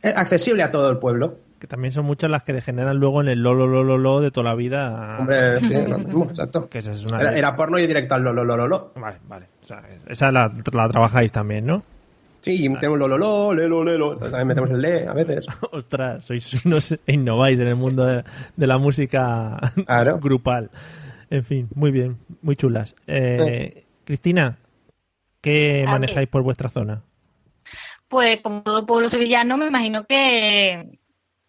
Es accesible a todo el pueblo. Que también son muchas las que degeneran luego en el lo, lo, lo, lo, lo de toda la vida. Hombre, sí, lo mismo, exacto. Que esa es una... Era, era porno y directo al lo, lo, lo, lo, lo. Vale, vale. O sea, esa la, la trabajáis también, ¿no? Sí, y metemos lo, lo, lo, lelo, lelo. También metemos el le a veces. Ostras, sois unos innováis en el mundo de, de la música grupal. En fin, muy bien, muy chulas. Eh, Cristina, ¿qué A manejáis ver. por vuestra zona? Pues como todo pueblo sevillano, me imagino que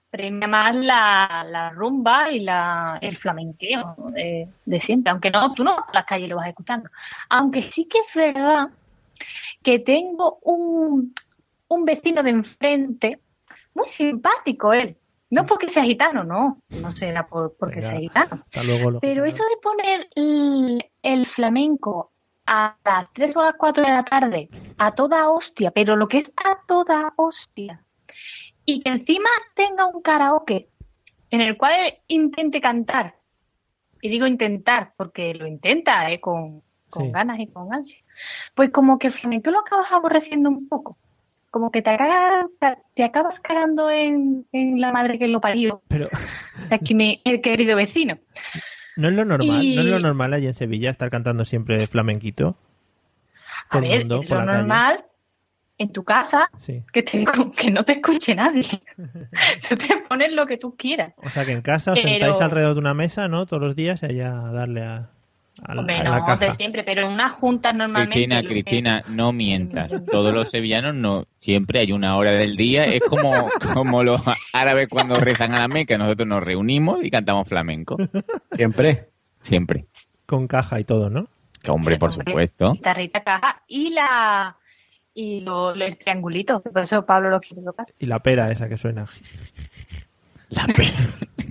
premia más la, la rumba y la, el flamenqueo de, de siempre. Aunque no, tú no por las calles lo vas escuchando. Aunque sí que es verdad que tengo un, un vecino de enfrente, muy simpático él. No porque sea gitano, no. No será por, porque Venga, sea gitano. Luego. Pero eso de poner el, el flamenco a las 3 o las 4 de la tarde, a toda hostia, pero lo que es a toda hostia, y que encima tenga un karaoke en el cual intente cantar, y digo intentar porque lo intenta ¿eh? con, con Sí. ganas y con ansia, pues como que el flamenco lo acabas aborreciendo un poco. Como que te, cagas- te acabas cagando en, en la madre que lo parió. Pero Aquí mi el querido vecino. no es lo normal, Y- no es lo normal allí en Sevilla estar cantando siempre flamenquito. A Todo el mundo es por lo la calle. normal en tu casa Sí. que, te- que no te escuche nadie. Tú te pones lo que tú quieras. O sea que en casa os Pero- sentáis alrededor de una mesa, ¿no? Todos los días y allá a darle a, a la- Hombre, a la no, caja. de siempre, pero en una junta normalmente. Cristina, que- Cristina, no mientas. Todos los sevillanos no. Siempre hay una hora del día. Es como, como los árabes cuando rezan a la Meca. Nosotros nos reunimos y cantamos flamenco. Siempre. Siempre. Con caja y todo, ¿no? Que hombre, por Hombre, supuesto. Guitarrita, caja y la. Y lo, lo- el triangulito, que por eso Pablo lo quiere tocar. Y la pera esa que suena. La pera.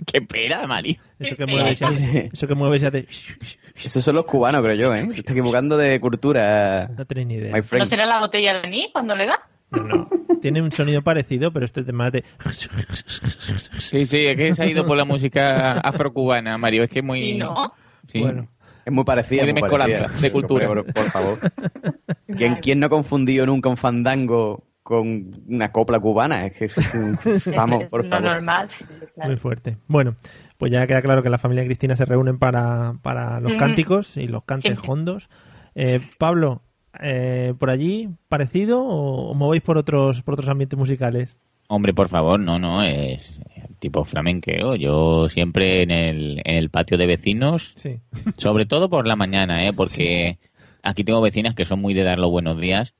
¿Qué pera, Mari? Eso que mueve y se hace- eso que mueve Esos son los cubanos, creo yo, ¿eh? Te estás equivocando de cultura. No tenéis ni idea. ¿No será la botella de anís cuando le da? Tiene un sonido parecido, pero este tema de... Sí, sí, es que se ha ido por la música afrocubana, Mario. Es que es muy. ¿no? Sí. Bueno. Es muy parecida. Muy de muy mezcolanza, de cultura. Por, por favor. ¿Quién, quién no ha confundido nunca un fandango con una copla cubana? Es que es un- Vamos, por favor. normal, sí, sí, claro. Muy fuerte. Bueno, pues ya queda claro que la familia Cristina se reúnen para, para los cánticos y los cantes Siempre. hondos. Eh, Pablo, eh, ¿por allí parecido o os movéis por otros, por otros ambientes musicales? Hombre, por favor, no, no, es tipo flamenqueo. Yo siempre en el, en el patio de vecinos, Sí. sobre todo por la mañana, ¿eh? porque aquí tengo vecinas que son muy de dar los buenos días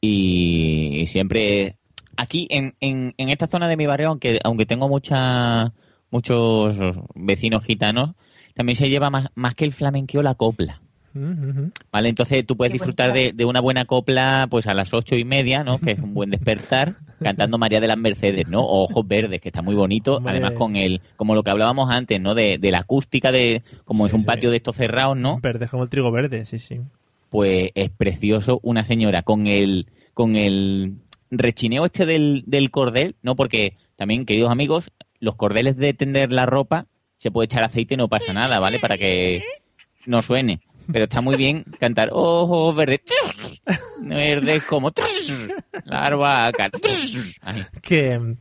y, siempre aquí en, en, en esta zona de mi barrio, aunque, aunque tengo mucha, muchos vecinos gitanos, también se lleva más, más que el flamenqueo la copla. Ujú. ¿Vale? Entonces tú puedes Qué disfrutar de, de una buena copla pues a las ocho y media, ¿no? Que es un buen despertar, cantando María de las Mercedes, ¿no? O Ojos Verdes, que está muy bonito. Hombre. Además con el, como lo que hablábamos antes, ¿no? De, de la acústica de, como es un sí. patio de estos cerrados, ¿no? Verde, como el trigo verde, sí, sí. Pues es precioso una señora con el, con el rechineo este del, del cordel, ¿no? Porque también, queridos amigos, los cordeles de tender la ropa se puede echar aceite y no pasa nada, ¿vale? Para que no suene. Pero está muy bien cantar ojos verdes, verdes como la. Que,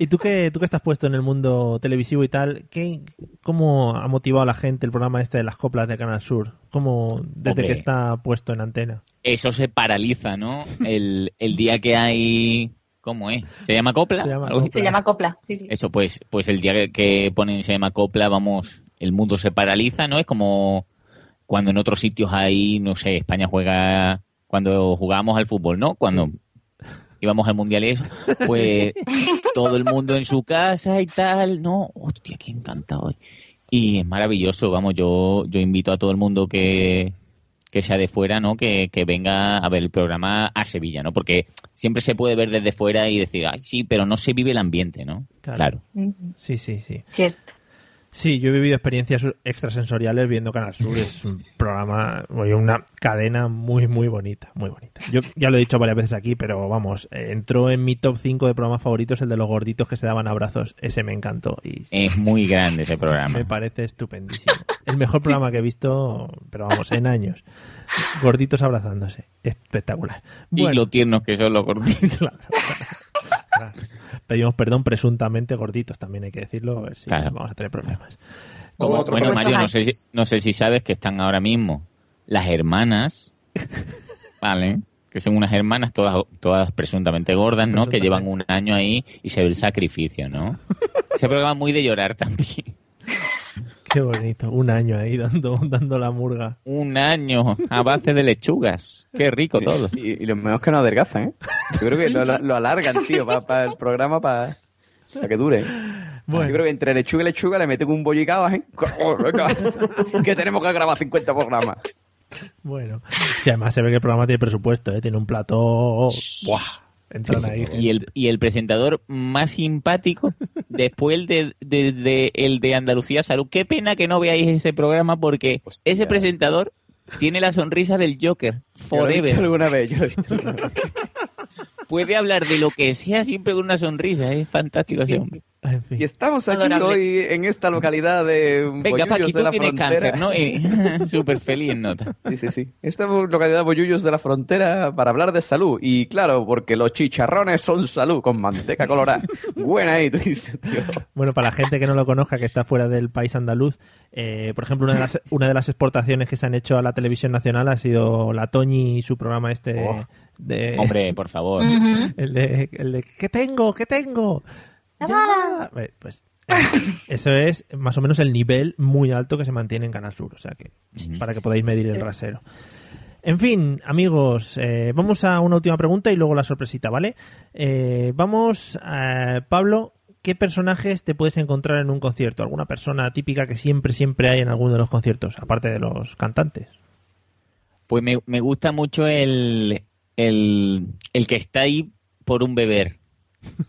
¿Y tú que, tú que estás puesto en el mundo televisivo y tal, ¿qué, ¿cómo ha motivado a la gente el programa este de las coplas de Canal Sur? ¿Cómo, desde Hombre. que está puesto en antena? Eso se paraliza, ¿no? El, el día que hay... ¿Cómo es? ¿Se llama copla? Se llama Algo así. Se llama copla. sí, sí. Eso, pues, pues el día que- que ponen se llama copla, vamos, el mundo se paraliza, ¿no? Es como cuando en otros sitios hay, no sé, España juega, cuando jugábamos al fútbol, ¿no? Cuando íbamos al mundial y eso, pues todo el mundo en su casa y tal, ¿no? Hostia, qué encantado hoy. Y es maravilloso, vamos, yo, yo invito a todo el mundo que, que sea de fuera, ¿no? Que, que venga a ver el programa a Sevilla, ¿no? Porque siempre se puede ver desde fuera y decir, ay, sí, pero no se vive el ambiente, ¿no? Claro. Ujú, Sí, sí, sí. Cierto. Sí, yo he vivido experiencias extrasensoriales viendo Canal Sur. Es un programa, oye, una cadena muy, muy bonita, muy bonita. Yo ya lo he dicho varias veces aquí, pero vamos, eh, entró en mi top 5 de programas favoritos el de los gorditos que se daban abrazos. Ese me encantó y Es muy grande ese programa. me parece estupendísimo. El mejor programa que he visto, pero vamos, en años. Gorditos abrazándose. Espectacular. Y Bueno, lo tiernos que son los gorditos. claro. Pedimos perdón presuntamente gorditos, también hay que decirlo, a ver si Claro. vamos a tener problemas. Como- otro bueno. Mario, no sé, si, no sé si sabes que están ahora mismo las hermanas, ¿vale? Que son unas hermanas todas, todas presuntamente gordas, ¿no? Que llevan un año ahí y se ve el sacrificio, ¿no? Ese programa muy de llorar también. Qué bonito, un año ahí dando, dando la murga. Un año a base de lechugas. Qué rico todo. Y, y lo mejor es que no adelgazan, ¿eh? Yo creo que lo, lo- lo alargan, tío, para el programa, para que dure. Bueno. Yo creo que entre lechuga y lechuga le meten un bollicao, ¿eh? Oh, que tenemos que grabar 50 programas. Bueno, sí, además se ve que el programa tiene presupuesto, ¿eh? tiene un plató. ¡Buah! Entran ahí. Y el, y el presentador más simpático después de, de- de- el de Andalucía Salud. Qué pena que no veáis ese programa porque ese presentador tiene la sonrisa del Joker. Yo lo he visto Forever. alguna vez, yo lo he visto alguna vez. Puede hablar de lo que sea siempre con una sonrisa. Es fantástico ese hombre. En fin. Y estamos aquí Adorable. hoy en esta localidad de Venga, Bollullos Paqui, de la frontera. cáncer, ¿no? Y- Súper feliz en nota. Sí, sí, sí. Esta localidad de Bollullos de la frontera para hablar de salud. Y claro, porque los chicharrones son salud con manteca colorada. Buena ahí, tú dices, tío. Bueno, para la gente que no lo conozca, que está fuera del país andaluz, eh, por ejemplo, una de, las, una de las exportaciones que se han hecho a la televisión nacional ha sido la Toñi y su programa este Oh. de... Hombre, por favor. el de, el de ¿qué tengo? ¿Qué tengo? Llamada. Eh, Pues eh, eso es más o menos el nivel muy alto que se mantiene en Canal Sur, o sea que para que podáis medir el rasero. En fin, amigos, eh, vamos a una última pregunta y luego la sorpresita, ¿vale? Eh, vamos, a Pablo, ¿qué personajes te puedes encontrar en un concierto? ¿Alguna persona típica que siempre, siempre hay en alguno de los conciertos, aparte de los cantantes? Pues me, me gusta mucho el, el, el que está ahí por un beber.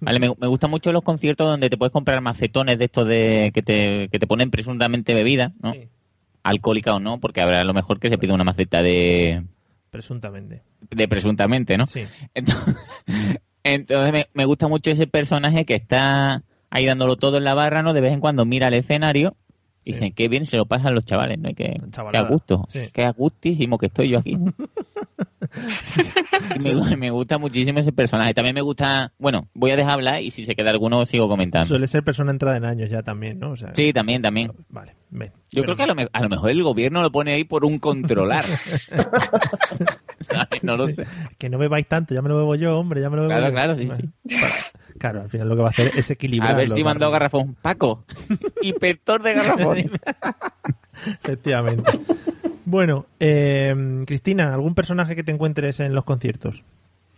Vale, me, me gustan mucho los conciertos donde te puedes comprar macetones de estos de que te, que te ponen presuntamente bebida, ¿no? Alcohólica o no, porque habrá a lo mejor que se pide una maceta de, Presuntamente. de presuntamente, ¿no? Sí. Entonces, entonces me, me gusta mucho ese personaje que está ahí dándolo todo en la barra, ¿no? De vez en cuando mira el escenario y dicen, qué bien se lo pasan los chavales, ¿no? Y que, a Chavalada. gusto, Sí. que a gustísimo que estoy yo aquí. Me, gu- me gusta muchísimo ese personaje. También me gusta, bueno, voy a dejar hablar y si se queda alguno sigo comentando. Suele ser persona entrada en años ya también, ¿no? O sea, Sí, también, también. Vale, ven. Yo creo que a lo, me- a lo mejor el gobierno lo pone ahí por un controlar. No lo Sí. sé. Que no bebáis tanto, ya me lo bebo yo, hombre, ya me lo bebo Claro, yo. claro, sí, Bueno, sí. para- Claro, al final lo que va a hacer es equilibrar. A ver si mandó garrafón. Paco, inspector de garrafones. Efectivamente. Bueno, eh, Cristina, ¿algún personaje que te encuentres en los conciertos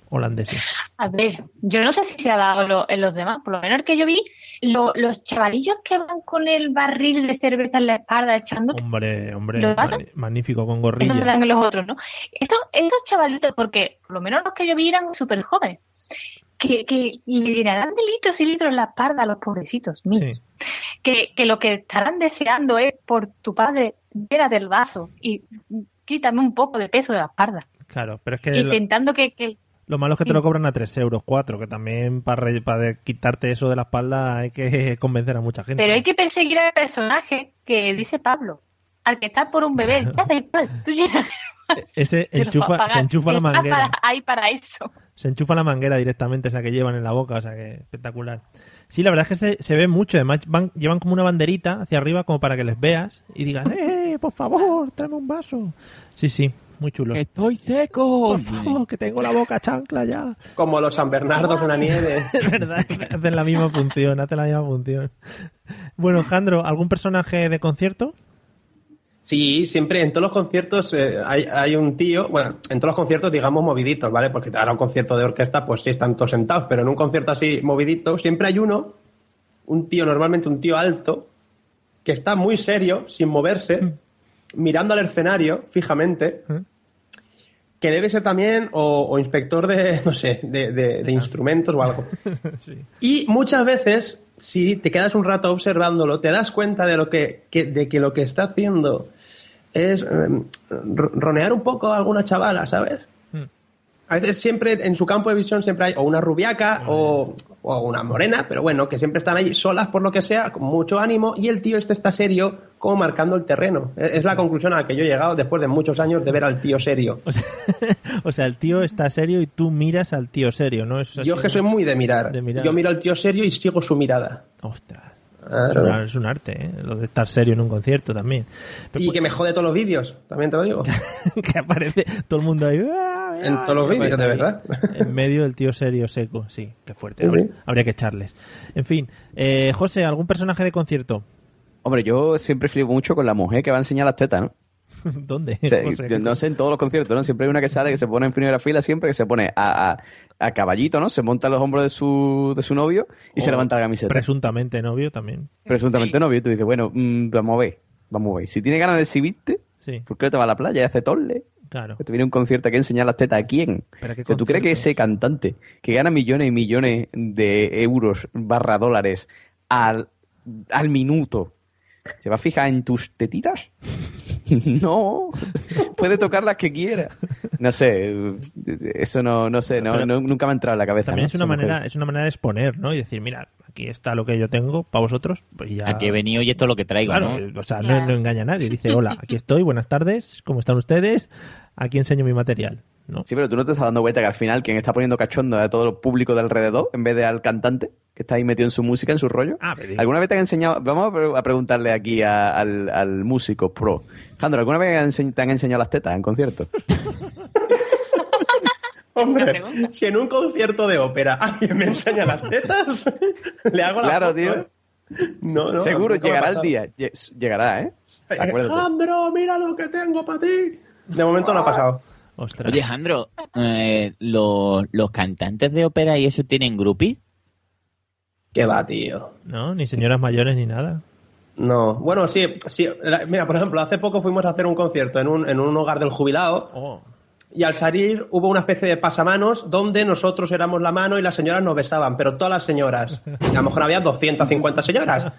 holandeses? A ver, yo no sé si se ha dado lo- en los demás, por lo menos el que yo vi, lo- los chavalillos que van con el barril de cerveza en la espalda echando, Hombre, hombre, magnífico, con eso gorrilla. dan en los otros, ¿no? Estos, estos chavalitos, porque por lo menos los que yo vi eran súper jóvenes, que, que le llenarán de litros y litros la espalda a los pobrecitos míos. Que, que lo que estarán deseando es por tu padre, llénate el vaso y quítame un poco de peso de la espalda. Claro, pero es que lo, Intentando que, que lo malo es que te lo cobran a 3 euros, 4, que también para, para quitarte eso de la espalda hay que convencer a mucha gente. Pero hay que perseguir al personaje que dice Pablo, al que está por un bebé. Ya da igual, tú llenas Ese enchufa, se enchufa la manguera. para- ahí para eso. Se enchufa la manguera directamente, esa que llevan en la boca, o sea que espectacular. Sí, la verdad es que se, se ve mucho, además van, llevan como una banderita hacia arriba como para que les veas y digas, ¡eh, por favor, tráeme un vaso! Sí, sí, muy chulo. ¡Estoy seco! Por favor, que tengo la boca chancla ya. Como los San Bernardos en la nieve. Es verdad, hacen la misma función, hacen la misma función. Bueno, Jandro, ¿algún personaje de concierto? Sí, siempre en todos los conciertos eh, hay, hay un tío, bueno, en todos los conciertos digamos moviditos, ¿vale? Porque ahora un concierto de orquesta pues sí están todos sentados, pero en un concierto así movidito siempre hay uno, un tío, normalmente un tío alto, que está muy serio, sin moverse, mirando al escenario fijamente, que debe ser también o, o inspector de, no sé, de, de- de instrumentos o algo. Y muchas veces, si te quedas un rato observándolo, te das cuenta de lo que, que- de que lo que está haciendo es eh, ro- ronear un poco a alguna chavala, ¿sabes? A veces siempre en su campo de visión siempre hay o una rubiaca o, o una morena, pero bueno, que siempre están ahí solas por lo que sea, con mucho ánimo, y el tío este está serio, como marcando el terreno. Es es la conclusión a la que yo he llegado después de muchos años de ver al tío serio. O sea, el tío está serio y tú miras al tío serio, ¿no? Eso Yo es que soy muy de mirar. De mirar. Yo miro al tío serio y sigo su mirada. Ostras. Es, una- es un arte, ¿eh? Lo de estar serio en un concierto también. Pero, Y que me jode todos los vídeos, también te lo digo. que aparece todo el mundo ahí. ¡ah! En todos los vídeos, de verdad. En medio del tío serio seco, sí, qué fuerte. Habría, que echarles. En fin, eh, José, ¿algún personaje de concierto? Hombre, yo siempre flipo mucho con la mujer que va a enseñar las tetas, ¿no? ¿Dónde? O sea, José? yo no sé, en todos los conciertos, ¿no? Siempre hay una que sale que se pone en primera fila, siempre que se pone a, a, a caballito, ¿no? Se monta a los hombros de su, de su novio y se O levanta la camiseta. Presuntamente novio también. Presuntamente novio. Y tú dices, bueno, mm, vamos a ver, vamos a ver. Si tiene ganas de exhibirte, Sí. ¿por qué no te va a la playa y hace torle? Claro. Que te viene un concierto aquí a enseñar las tetas a quién. ¿Pero qué O sea, ¿Tú crees que ese cantante que gana millones y millones de euros barra dólares al, al minuto se va a fijar en tus tetitas? no, puede tocar las que quiera. No sé, eso no, no sé, no, nunca me ha entrado en la cabeza. También ¿no? es una mujer. manera, es una manera de exponer, ¿no? Y decir, mira, aquí está lo que yo tengo para vosotros, pues ya. Aquí he venido y esto es lo que traigo, Claro, ¿no? o sea, no, no engaña a nadie. Dice, hola, aquí estoy, buenas tardes, ¿cómo están ustedes? Aquí enseño mi material. ¿no? Sí, pero tú no te estás dando cuenta que al final quien está poniendo cachondo a todo el público de alrededor en vez de al cantante que está ahí metido en su música, en su rollo. Ah, pero ¿Alguna vez te han enseñado? Vamos a pre- a preguntarle aquí a- al, al músico pro. Jandro, ¿alguna vez te han enseñado las tetas en conciertos? Hombre, si en un concierto de ópera alguien me enseña las tetas, le hago la Claro, foto, tío. ¿eh? No, no, Seguro, llegará el día. Lle- Llegará, ¿eh? Acuérdate. Alejandro, mira lo que tengo para ti. De momento no ha pasado. Ostras. Oye, Jandro, eh, los, los cantantes de ópera y eso tienen groupies. ¿Qué va, tío? No, ni señoras mayores ni nada. No, bueno, sí, sí. Mira, por ejemplo, hace poco fuimos a hacer un concierto en un, en un hogar del jubilado Oh, y al salir hubo una especie de pasamanos donde nosotros éramos la mano y las señoras nos besaban, pero todas las señoras. A lo mejor había 250 señoras.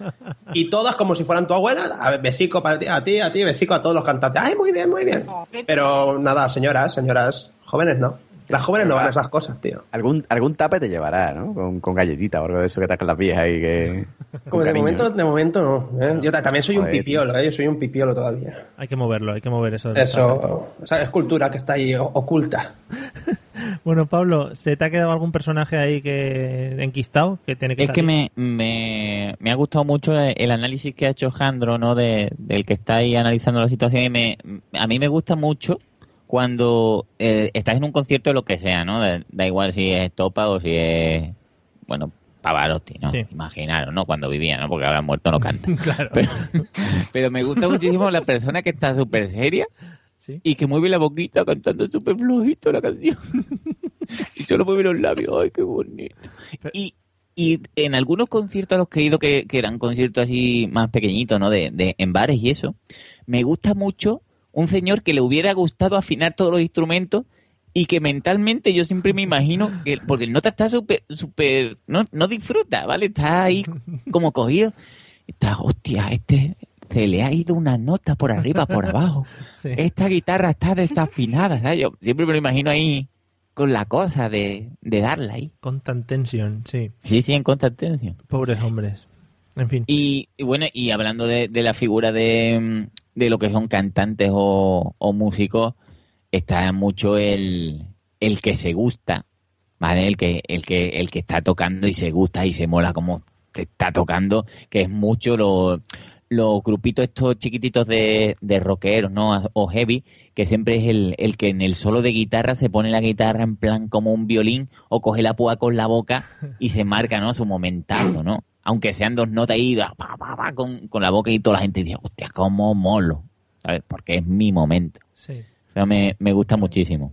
Y todas como si fueran tu abuela. A besico para ti, a ti, a ti, besico a todos los cantantes. ¡Ay, muy bien, muy bien! Pero nada, señoras, señoras, jóvenes no. Las jóvenes no van a esas cosas, tío. Algún, algún tape te llevará, ¿no? Con, con galletita o algo de eso que te con las viejas y que... Como de momento, ¿no? de momento no. ¿eh? Yo ta- también soy un pipiolo, ¿eh? Yo soy un pipiolo todavía. hay que moverlo, hay que mover eso. Eso, esa es cultura que está ahí oculta. Bueno, Pablo, ¿se te ha quedado algún personaje ahí que enquistado que tiene que Es que me, me, me ha gustado mucho el análisis que ha hecho Jandro, ¿no? De, del que está ahí analizando la situación. Y me, a mí me gusta mucho cuando eh, estás en un concierto de lo que sea, ¿no? Da, da igual si es Topa o si es, bueno, Pavarotti, ¿no? Sí. Imaginaros, ¿no? Cuando vivía, ¿no? Porque ahora muerto no canta. Claro. Pero, pero me gusta muchísimo la persona que está súper seria Sí. y que mueve la boquita cantando súper flojito la canción. y solo mueve los labios. ¡Ay, qué bonito! Y, y en algunos conciertos a los que he ido, que, que eran conciertos así más pequeñitos, ¿no? De, de, en bares y eso, me gusta mucho un señor que le hubiera gustado afinar todos los instrumentos y que mentalmente yo siempre me imagino que, porque el nota está súper, súper, no, no disfruta, ¿vale? Está ahí como cogido. Está, hostia, este se le ha ido una nota por arriba, por abajo. Sí. Esta guitarra está desafinada, ¿sabes? Yo siempre me lo imagino ahí con la cosa de, de darla ahí. Constant tension, sí. Sí, sí, en constancia. Pobres hombres. En fin. Y, y bueno, y hablando de, de la figura de, de lo que son cantantes o, o músicos, está mucho el, el que se gusta, ¿vale? El que, el que, el que está tocando y se gusta y se mola como te está tocando, que es mucho lo, los grupitos estos chiquititos de, de rockeros, ¿no? O heavy, que siempre es el, el que en el solo de guitarra se pone la guitarra en plan como un violín o coge la púa con la boca y se marca, ¿no? Su momentazo, ¿no? Aunque sean dos notas ahí, pa, pa, pa, con, con la boca y toda la gente dice, hostia, cómo molo, ¿sabes? Porque es mi momento. Sí. O sea, me, me gusta muchísimo.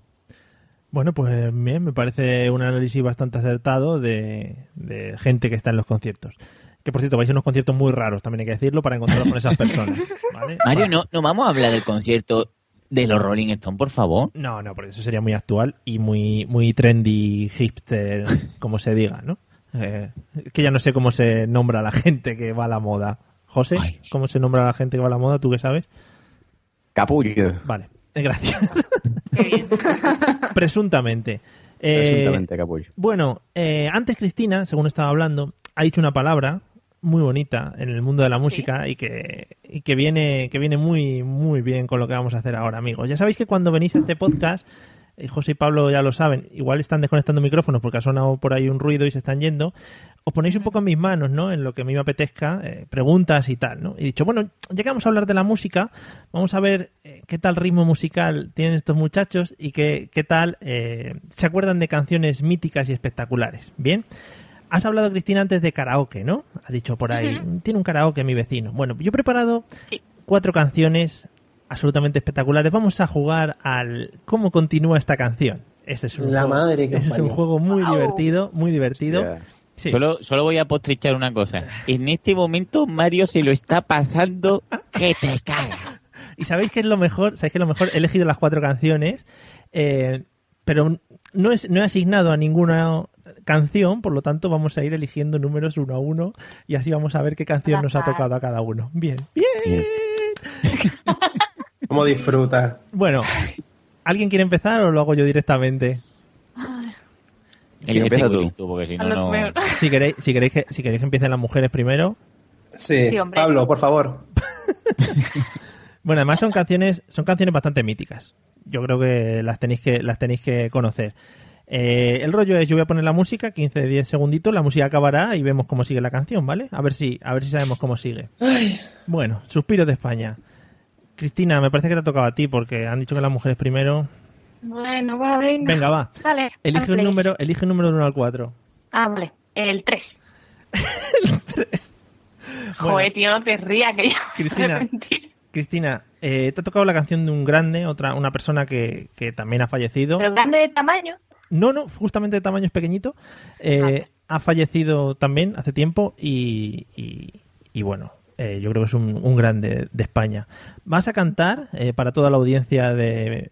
Bueno, pues bien, me parece un análisis bastante acertado de, de gente que está en los conciertos. Que por cierto, vais a unos conciertos muy raros, también hay que decirlo, para encontraros con esas personas. ¿vale? Mario, no, no vamos a hablar del concierto de los Rolling Stones, por favor. No, no, porque eso sería muy actual y muy, muy trendy, hipster, como se diga, ¿no? Eh, que ya no sé cómo se nombra a la gente que va a la moda. José, ¿cómo se nombra a la gente que va a la moda? ¿Tú qué sabes? Capullo. Vale, eh, gracias. Presuntamente. Eh, Presuntamente, capullo. Bueno, eh, antes Cristina, según estaba hablando, ha dicho una palabra muy bonita en el mundo de la música y que, y que viene que viene muy muy bien con lo que vamos a hacer ahora, amigos. Ya sabéis que cuando venís a este podcast, eh, José y Pablo ya lo saben, igual están desconectando micrófonos porque ha sonado por ahí un ruido y se están yendo. Os ponéis un poco en mis manos, ¿no? En lo que a mí me apetezca, eh, preguntas y tal, ¿no? Y he dicho, bueno, ya que vamos a hablar de la música, vamos a ver eh, qué tal ritmo musical tienen estos muchachos y qué, qué tal eh, se acuerdan de canciones míticas y espectaculares. Bien. Has hablado, Cristina, antes de karaoke, ¿no? Has dicho por ahí, tiene un karaoke mi vecino. Bueno, yo he preparado cuatro canciones absolutamente espectaculares. Vamos a jugar al cómo continúa esta canción. Ese es un La juego, madre que ese es un juego muy Wow. divertido, muy divertido. Sí. Solo, solo voy a postrichar una cosa. En este momento Mario se lo está pasando que te cagas. Y sabéis que es lo mejor, sabéis que es lo mejor, he elegido las cuatro canciones, eh, pero no es, no he asignado a ninguna canción, por lo tanto vamos a ir eligiendo números uno a uno y así vamos a ver qué canción nos ha tocado a cada uno. Bien, bien. ¿Cómo disfruta? Bueno, ¿alguien quiere empezar o lo hago yo directamente? El que empieza tú. tú, porque si no, no... queréis, si queréis que, si queréis que empiecen las mujeres primero. Sí, Sí. Pablo, por favor. Bueno, además son canciones, son canciones bastante míticas. Yo creo que las tenéis que, las tenéis que conocer. Eh, el rollo es, yo voy a poner la música, 15, 10 segunditos, la música acabará y vemos cómo sigue la canción, ¿vale? A ver si, a ver si sabemos cómo sigue. Bueno, Suspiros de España. Cristina, me parece que te ha tocado a ti porque han dicho que las mujeres primero. Bueno, va, venga. Venga, va. Dale. Elige dale un play. número, elige un número del 1 al 4. Ah, vale. El 3. Joder, tío, no te rías, que ya Cristina. Cristina, eh, te ha tocado la canción de un grande, otra, una persona que, que también ha fallecido. Pero grande de tamaño. No, no, justamente de tamaño es pequeñito. Eh, Ha fallecido también hace tiempo y, y- y bueno, eh, yo creo que es un, un grande de España. Vas a cantar eh, para toda la audiencia de...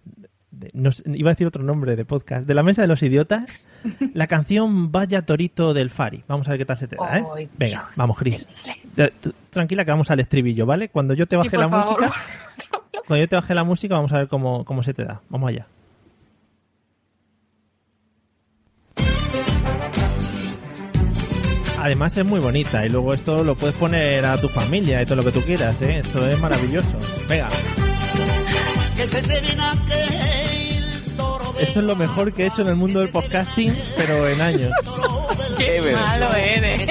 de- no sé, iba a decir otro nombre de podcast, de la Mesa de los Idiotas, la canción Vaya Torito del Fari. Vamos a ver qué tal se te da, ¿eh? Venga, Dios. vamos, Cris. Tranquila que vamos al estribillo, ¿vale? Cuando yo te baje la favor. música, cuando yo te baje la música, vamos a ver cómo, cómo se te da. Vamos allá. Además es muy bonita y luego esto lo puedes poner a tu familia y todo lo que tú quieras, ¿eh? Esto es maravilloso. Venga, esto es lo mejor que he hecho en el mundo del podcasting, pero en años. Qué malo eres.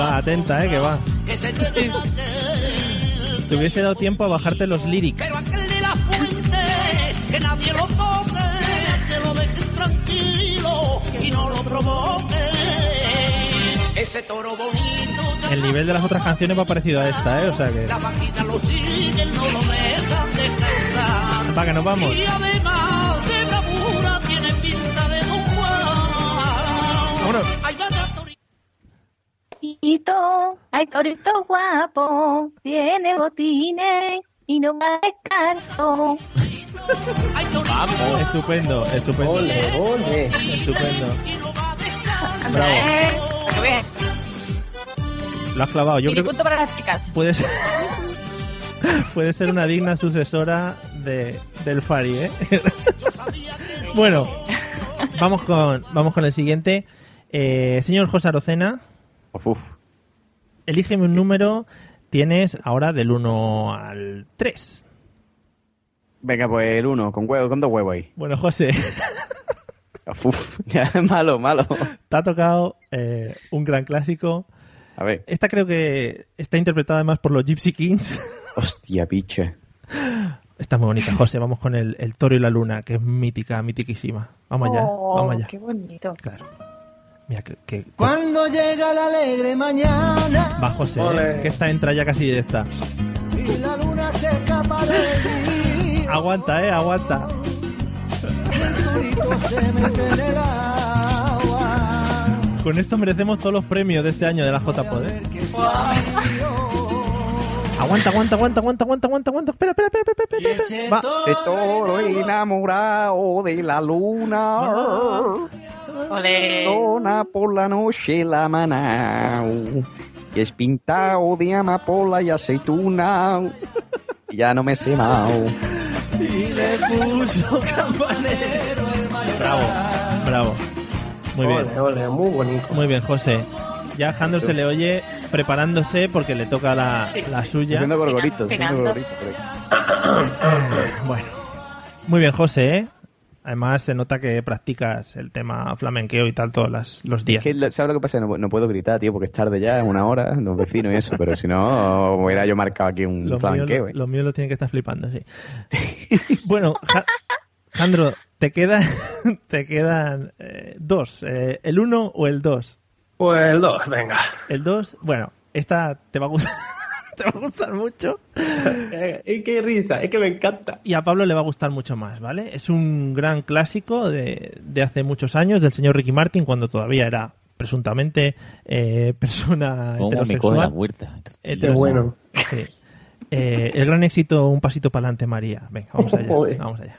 Va, atenta, ¿eh? Que va. que se te viene aquel Te hubiese dado tiempo a bajarte los lyrics. pero aquel de la fuente que nadie lo toque provoque ese toro bonito El nivel de las otras canciones va parecido a esta, ¿eh? O sea que... la vaquita lo siguen no lo dejan descansar Va, que nos vamos. y además de bravura tiene pinta de Don Juan Vámonos. Torito. Torito, ay, torito guapo, tiene botines y no va descalzo. Vamos. Estupendo, estupendo. Ole, ole. Estupendo. Bravo. Eh, a ver, Lo has clavado. Yo creo que punto para las chicas. puede ser, puede ser una digna sucesora de, del Fari, ¿eh? bueno, vamos con, vamos con el siguiente. Eh, señor José Arocena, Uf, uf. elígeme un número. Tienes ahora del 1 al 3. Venga, pues el uno, con huevo, con dos huevos ahí. Bueno, José, Uf. Ya, malo, malo. te ha tocado eh, un gran clásico. A ver. Esta creo que está interpretada además por los Gypsy Kings. Hostia, piche. Está muy bonita, José. Vamos con el, el toro y la luna, que es mítica, mitiquísima. Vamos allá, Oh, vamos allá. Qué bonito. Claro. Mira, que, que- Cuando llega la alegre mañana va José. ¿eh? que esta entra ya casi directa. y la luna se escapa del día, Aguanta, eh, aguanta. El turito se mete en el agua. Con esto merecemos todos los premios de este año de la JPod. ¿eh? Aguanta, aguanta, aguanta, aguanta, aguanta, aguanta, aguanta. Espera, espera, espera, espera, espera, espera. Va. De toro enamorado de la luna. Ole. Dona por la noche la maná. Y es pintado de amapola y aceituna. Y ya no me sé más. Y le puso campanero. Bravo, bravo. Muy bien. Ole, ole, muy bonito. Muy bien, José. Ya a Jandro se le oye preparándose porque le toca la, la suya. Haciendo gorgoritos, haciendo gorgoritos. Bueno. Muy bien, José, ¿eh? Además, se nota que practicas el tema flamenqueo y tal todos las- los días. Es que, lo- ¿sabes lo que pasa? No, no puedo gritar, tío, porque es tarde ya, es una hora, los vecinos y eso, pero si no, hubiera yo marcado aquí un Los míos, flamenqueo. lo, ¿eh? los míos lo tienen que estar flipando, sí. bueno, Ja- Jandro, te, queda, te quedan eh, dos. eh, ¿El uno o el dos? Pues el 2, venga. El dos, bueno, esta te va a gustar, te va a gustar mucho. Eh, y qué risa, es que me encanta. Y a Pablo le va a gustar mucho más, ¿vale? Es un gran clásico de, de hace muchos años del señor Ricky Martin cuando todavía era presuntamente eh, persona ¿Cómo me heterosexual. la vuelta? Heterosexual. bueno. Sí. Eh, el gran éxito Un pasito para adelante, María. Venga, vamos allá. Vamos allá.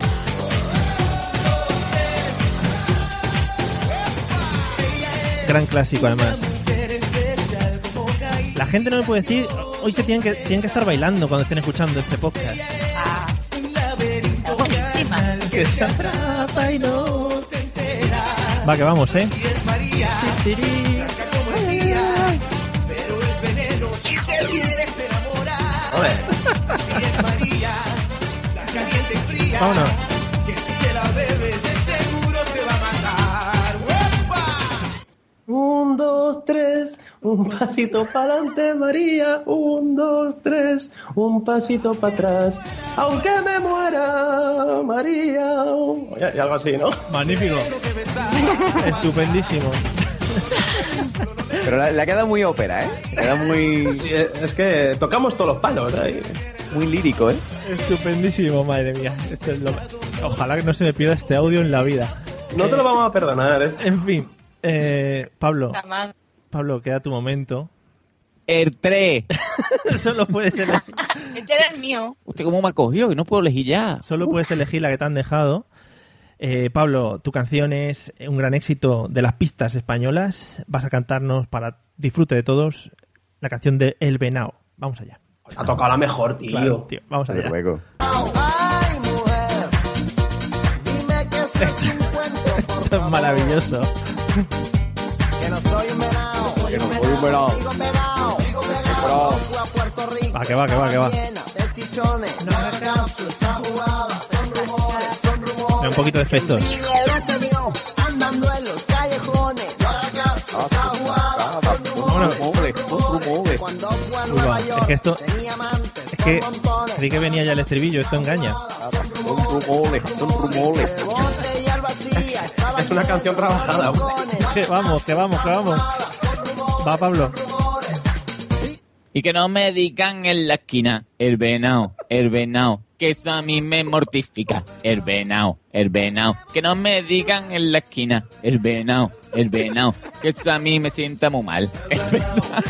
Gran clásico, además. La gente no me puede decir, hoy se tienen que, tienen que estar bailando cuando estén escuchando este podcast. Buenísima. Que se atrapa y no te enteras. Va, que vamos, ¿eh? Vámonos. Un, dos, tres, un pasito para adelante, María. Un, dos, tres, un pasito para atrás. Aunque me muera, María. Y, y algo así, ¿no? Magnífico. Estupendísimo. Pero la- le ha quedado muy ópera, ¿eh? Quedado muy, Sí, es que tocamos todos los palos. ¿eh? muy lírico, ¿eh? Estupendísimo, madre mía. Esto es lo- Ojalá que no se me pierda este audio en la vida. No te lo vamos a perdonar, ¿eh? En fin, eh, Pablo, Jamás. Pablo, queda tu momento. El 3. Solo puedes elegir, Este era el mío. ¿Usted cómo me ha cogido? Que no puedo elegir ya. solo puedes elegir la que te han dejado. Eh, Pablo, tu canción es un gran éxito de las pistas españolas. Vas a cantarnos para disfrute de todos la canción de El Venao. Vamos allá. Ha tocado la mejor, tío. Claro, tío, vamos allá. luego. Esto es maravilloso. Que no soy un venado. Va, que va, que va, que va. Mira, un poquito de efectos. Es que esto. Es que creí que venía ya el estribillo, esto engaña. Son rumores, son rumores. Es una canción trabajada. hombre. Que vamos, que vamos, que vamos. Va, Pablo. Y que no me digan en la esquina, el venao, el venao, que eso a mí me mortifica, el venao, el venao. Que no me digan en la esquina, el venao, el venao, que eso a mí me sienta muy mal. Es verdad.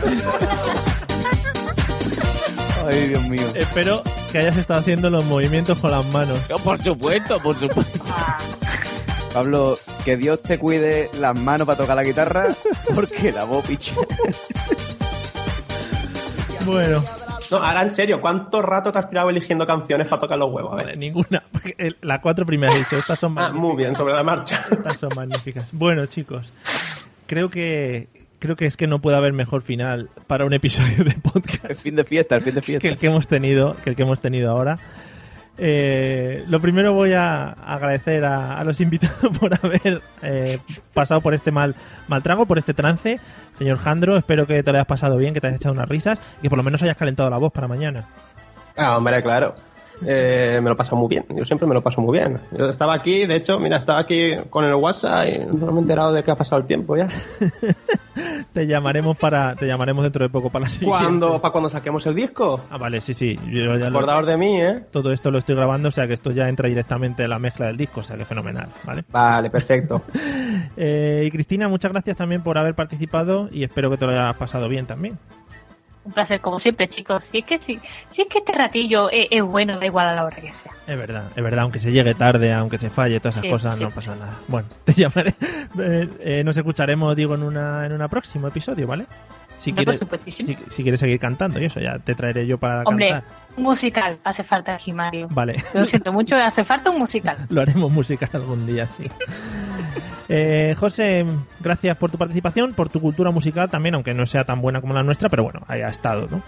Ay, Dios mío. Espero que hayas estado haciendo los movimientos con las manos. Por supuesto, por supuesto. Pablo, que Dios te cuide las manos para tocar la guitarra, porque la voz picha. Bueno, No, ahora en serio, ¿cuánto rato te has tirado eligiendo canciones para tocar los huevos? A vale, ver. ninguna. Las cuatro primeras he dicho, estas son Ah, magníficas. muy bien, sobre la marcha. Estas son magníficas. Bueno, chicos, creo que creo que es que no puede haber mejor final para un episodio de podcast El fin de fiesta, el fin de fiesta. que el que hemos tenido, que el que hemos tenido ahora. Eh, lo primero voy a agradecer a, a los invitados por haber eh, pasado por este mal, mal trago, por este trance. Señor Jandro, espero que te lo hayas pasado bien, que te hayas echado unas risas y que por lo menos hayas calentado la voz para mañana. Ah, hombre, claro. Eh, me lo paso muy bien. Yo siempre me lo paso muy bien. Yo estaba aquí, de hecho, mira, estaba aquí con el WhatsApp y no me he enterado de que ha pasado el tiempo ya. Te llamaremos para te llamaremos dentro de poco para la siguiente. ¿Cuándo, ¿Para cuando saquemos el disco? Ah, vale, sí, sí. Yo ya lo- de mí, ¿eh? todo esto lo estoy grabando, o sea que esto ya entra directamente en la mezcla del disco, o sea que fenomenal, ¿vale? Vale, perfecto. Eh, y Cristina, muchas gracias también por haber participado y espero que te lo hayas pasado bien también. Un placer, como siempre, chicos. Si es que, si, si es que este ratillo es, es bueno, da igual a la hora que sea. Es verdad, es verdad, aunque se llegue tarde, aunque se falle, todas esas Sí, cosas, sí. no pasa nada. Bueno, te llamaré, eh, eh, nos escucharemos, digo, en una en un próximo episodio, ¿vale? Si quieres seguir cantando y eso, ya te traeré yo para Hombre, cantar. un musical hace falta aquí, Mario. Vale. Lo siento mucho, hace falta un musical. Lo haremos musical algún día, sí. Eh, José, gracias por tu participación, por tu cultura musical también, aunque no sea tan buena como la nuestra, pero bueno, ahí ha estado, ¿no?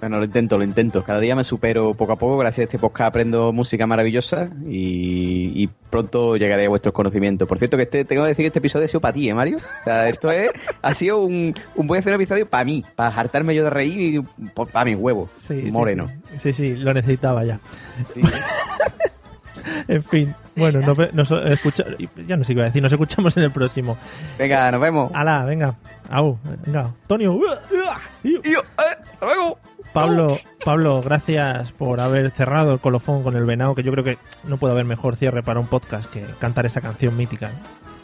Bueno, lo intento, lo intento. Cada día me supero poco a poco. Gracias a este podcast aprendo música maravillosa y, y pronto llegaré a vuestros conocimientos. Por cierto, que este, tengo que decir que este episodio ha sido para ti, ¿eh, Mario? O sea, esto es, ha sido un, un buen episodio para mí, para hartarme yo de reír y para mi huevo, Sí, moreno. Sí, sí, sí, lo necesitaba ya. en fin, bueno, nos, nos escucha, ya no sé qué iba a decir, nos escuchamos en el próximo. Venga, nos vemos. Hala, venga. Au, venga. Antonio. eh, luego. Pablo, Pablo, gracias por haber cerrado el colofón con el venado, que yo creo que no puede haber mejor cierre para un podcast que cantar esa canción mítica.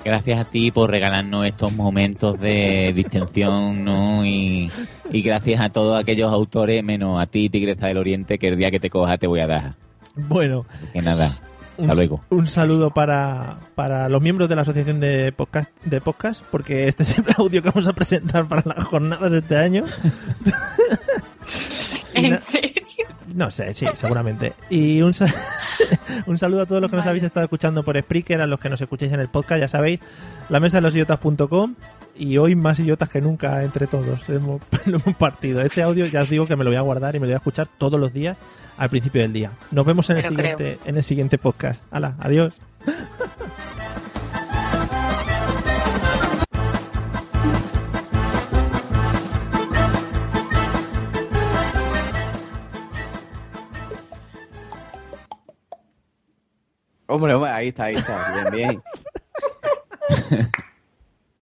Gracias a ti por regalarnos estos momentos de distensión, ¿no? Y, y gracias a todos aquellos autores, menos a ti, Tigresa del Oriente, que el día que te coja te voy a dar. Bueno, Que nada, un, hasta luego. un saludo para, para los miembros de la Asociación de Podcast, de podcast, porque este es el audio que vamos a presentar para las jornadas de este año. Y na- No sé, sí, seguramente. Y un, un saludo a todos los que nos habéis estado escuchando por Spreaker, a los que nos escucháis en el podcast, ya sabéis, la mesa de los idiotas.com y hoy más idiotas que nunca entre todos. Hemos, lo hemos partido. Este audio ya os digo que me lo voy a guardar y me lo voy a escuchar todos los días al principio del día. Nos vemos en el siguiente, en el siguiente podcast. Hala, adiós. Hombre, hombre, ahí está, ahí está. Bien, bien.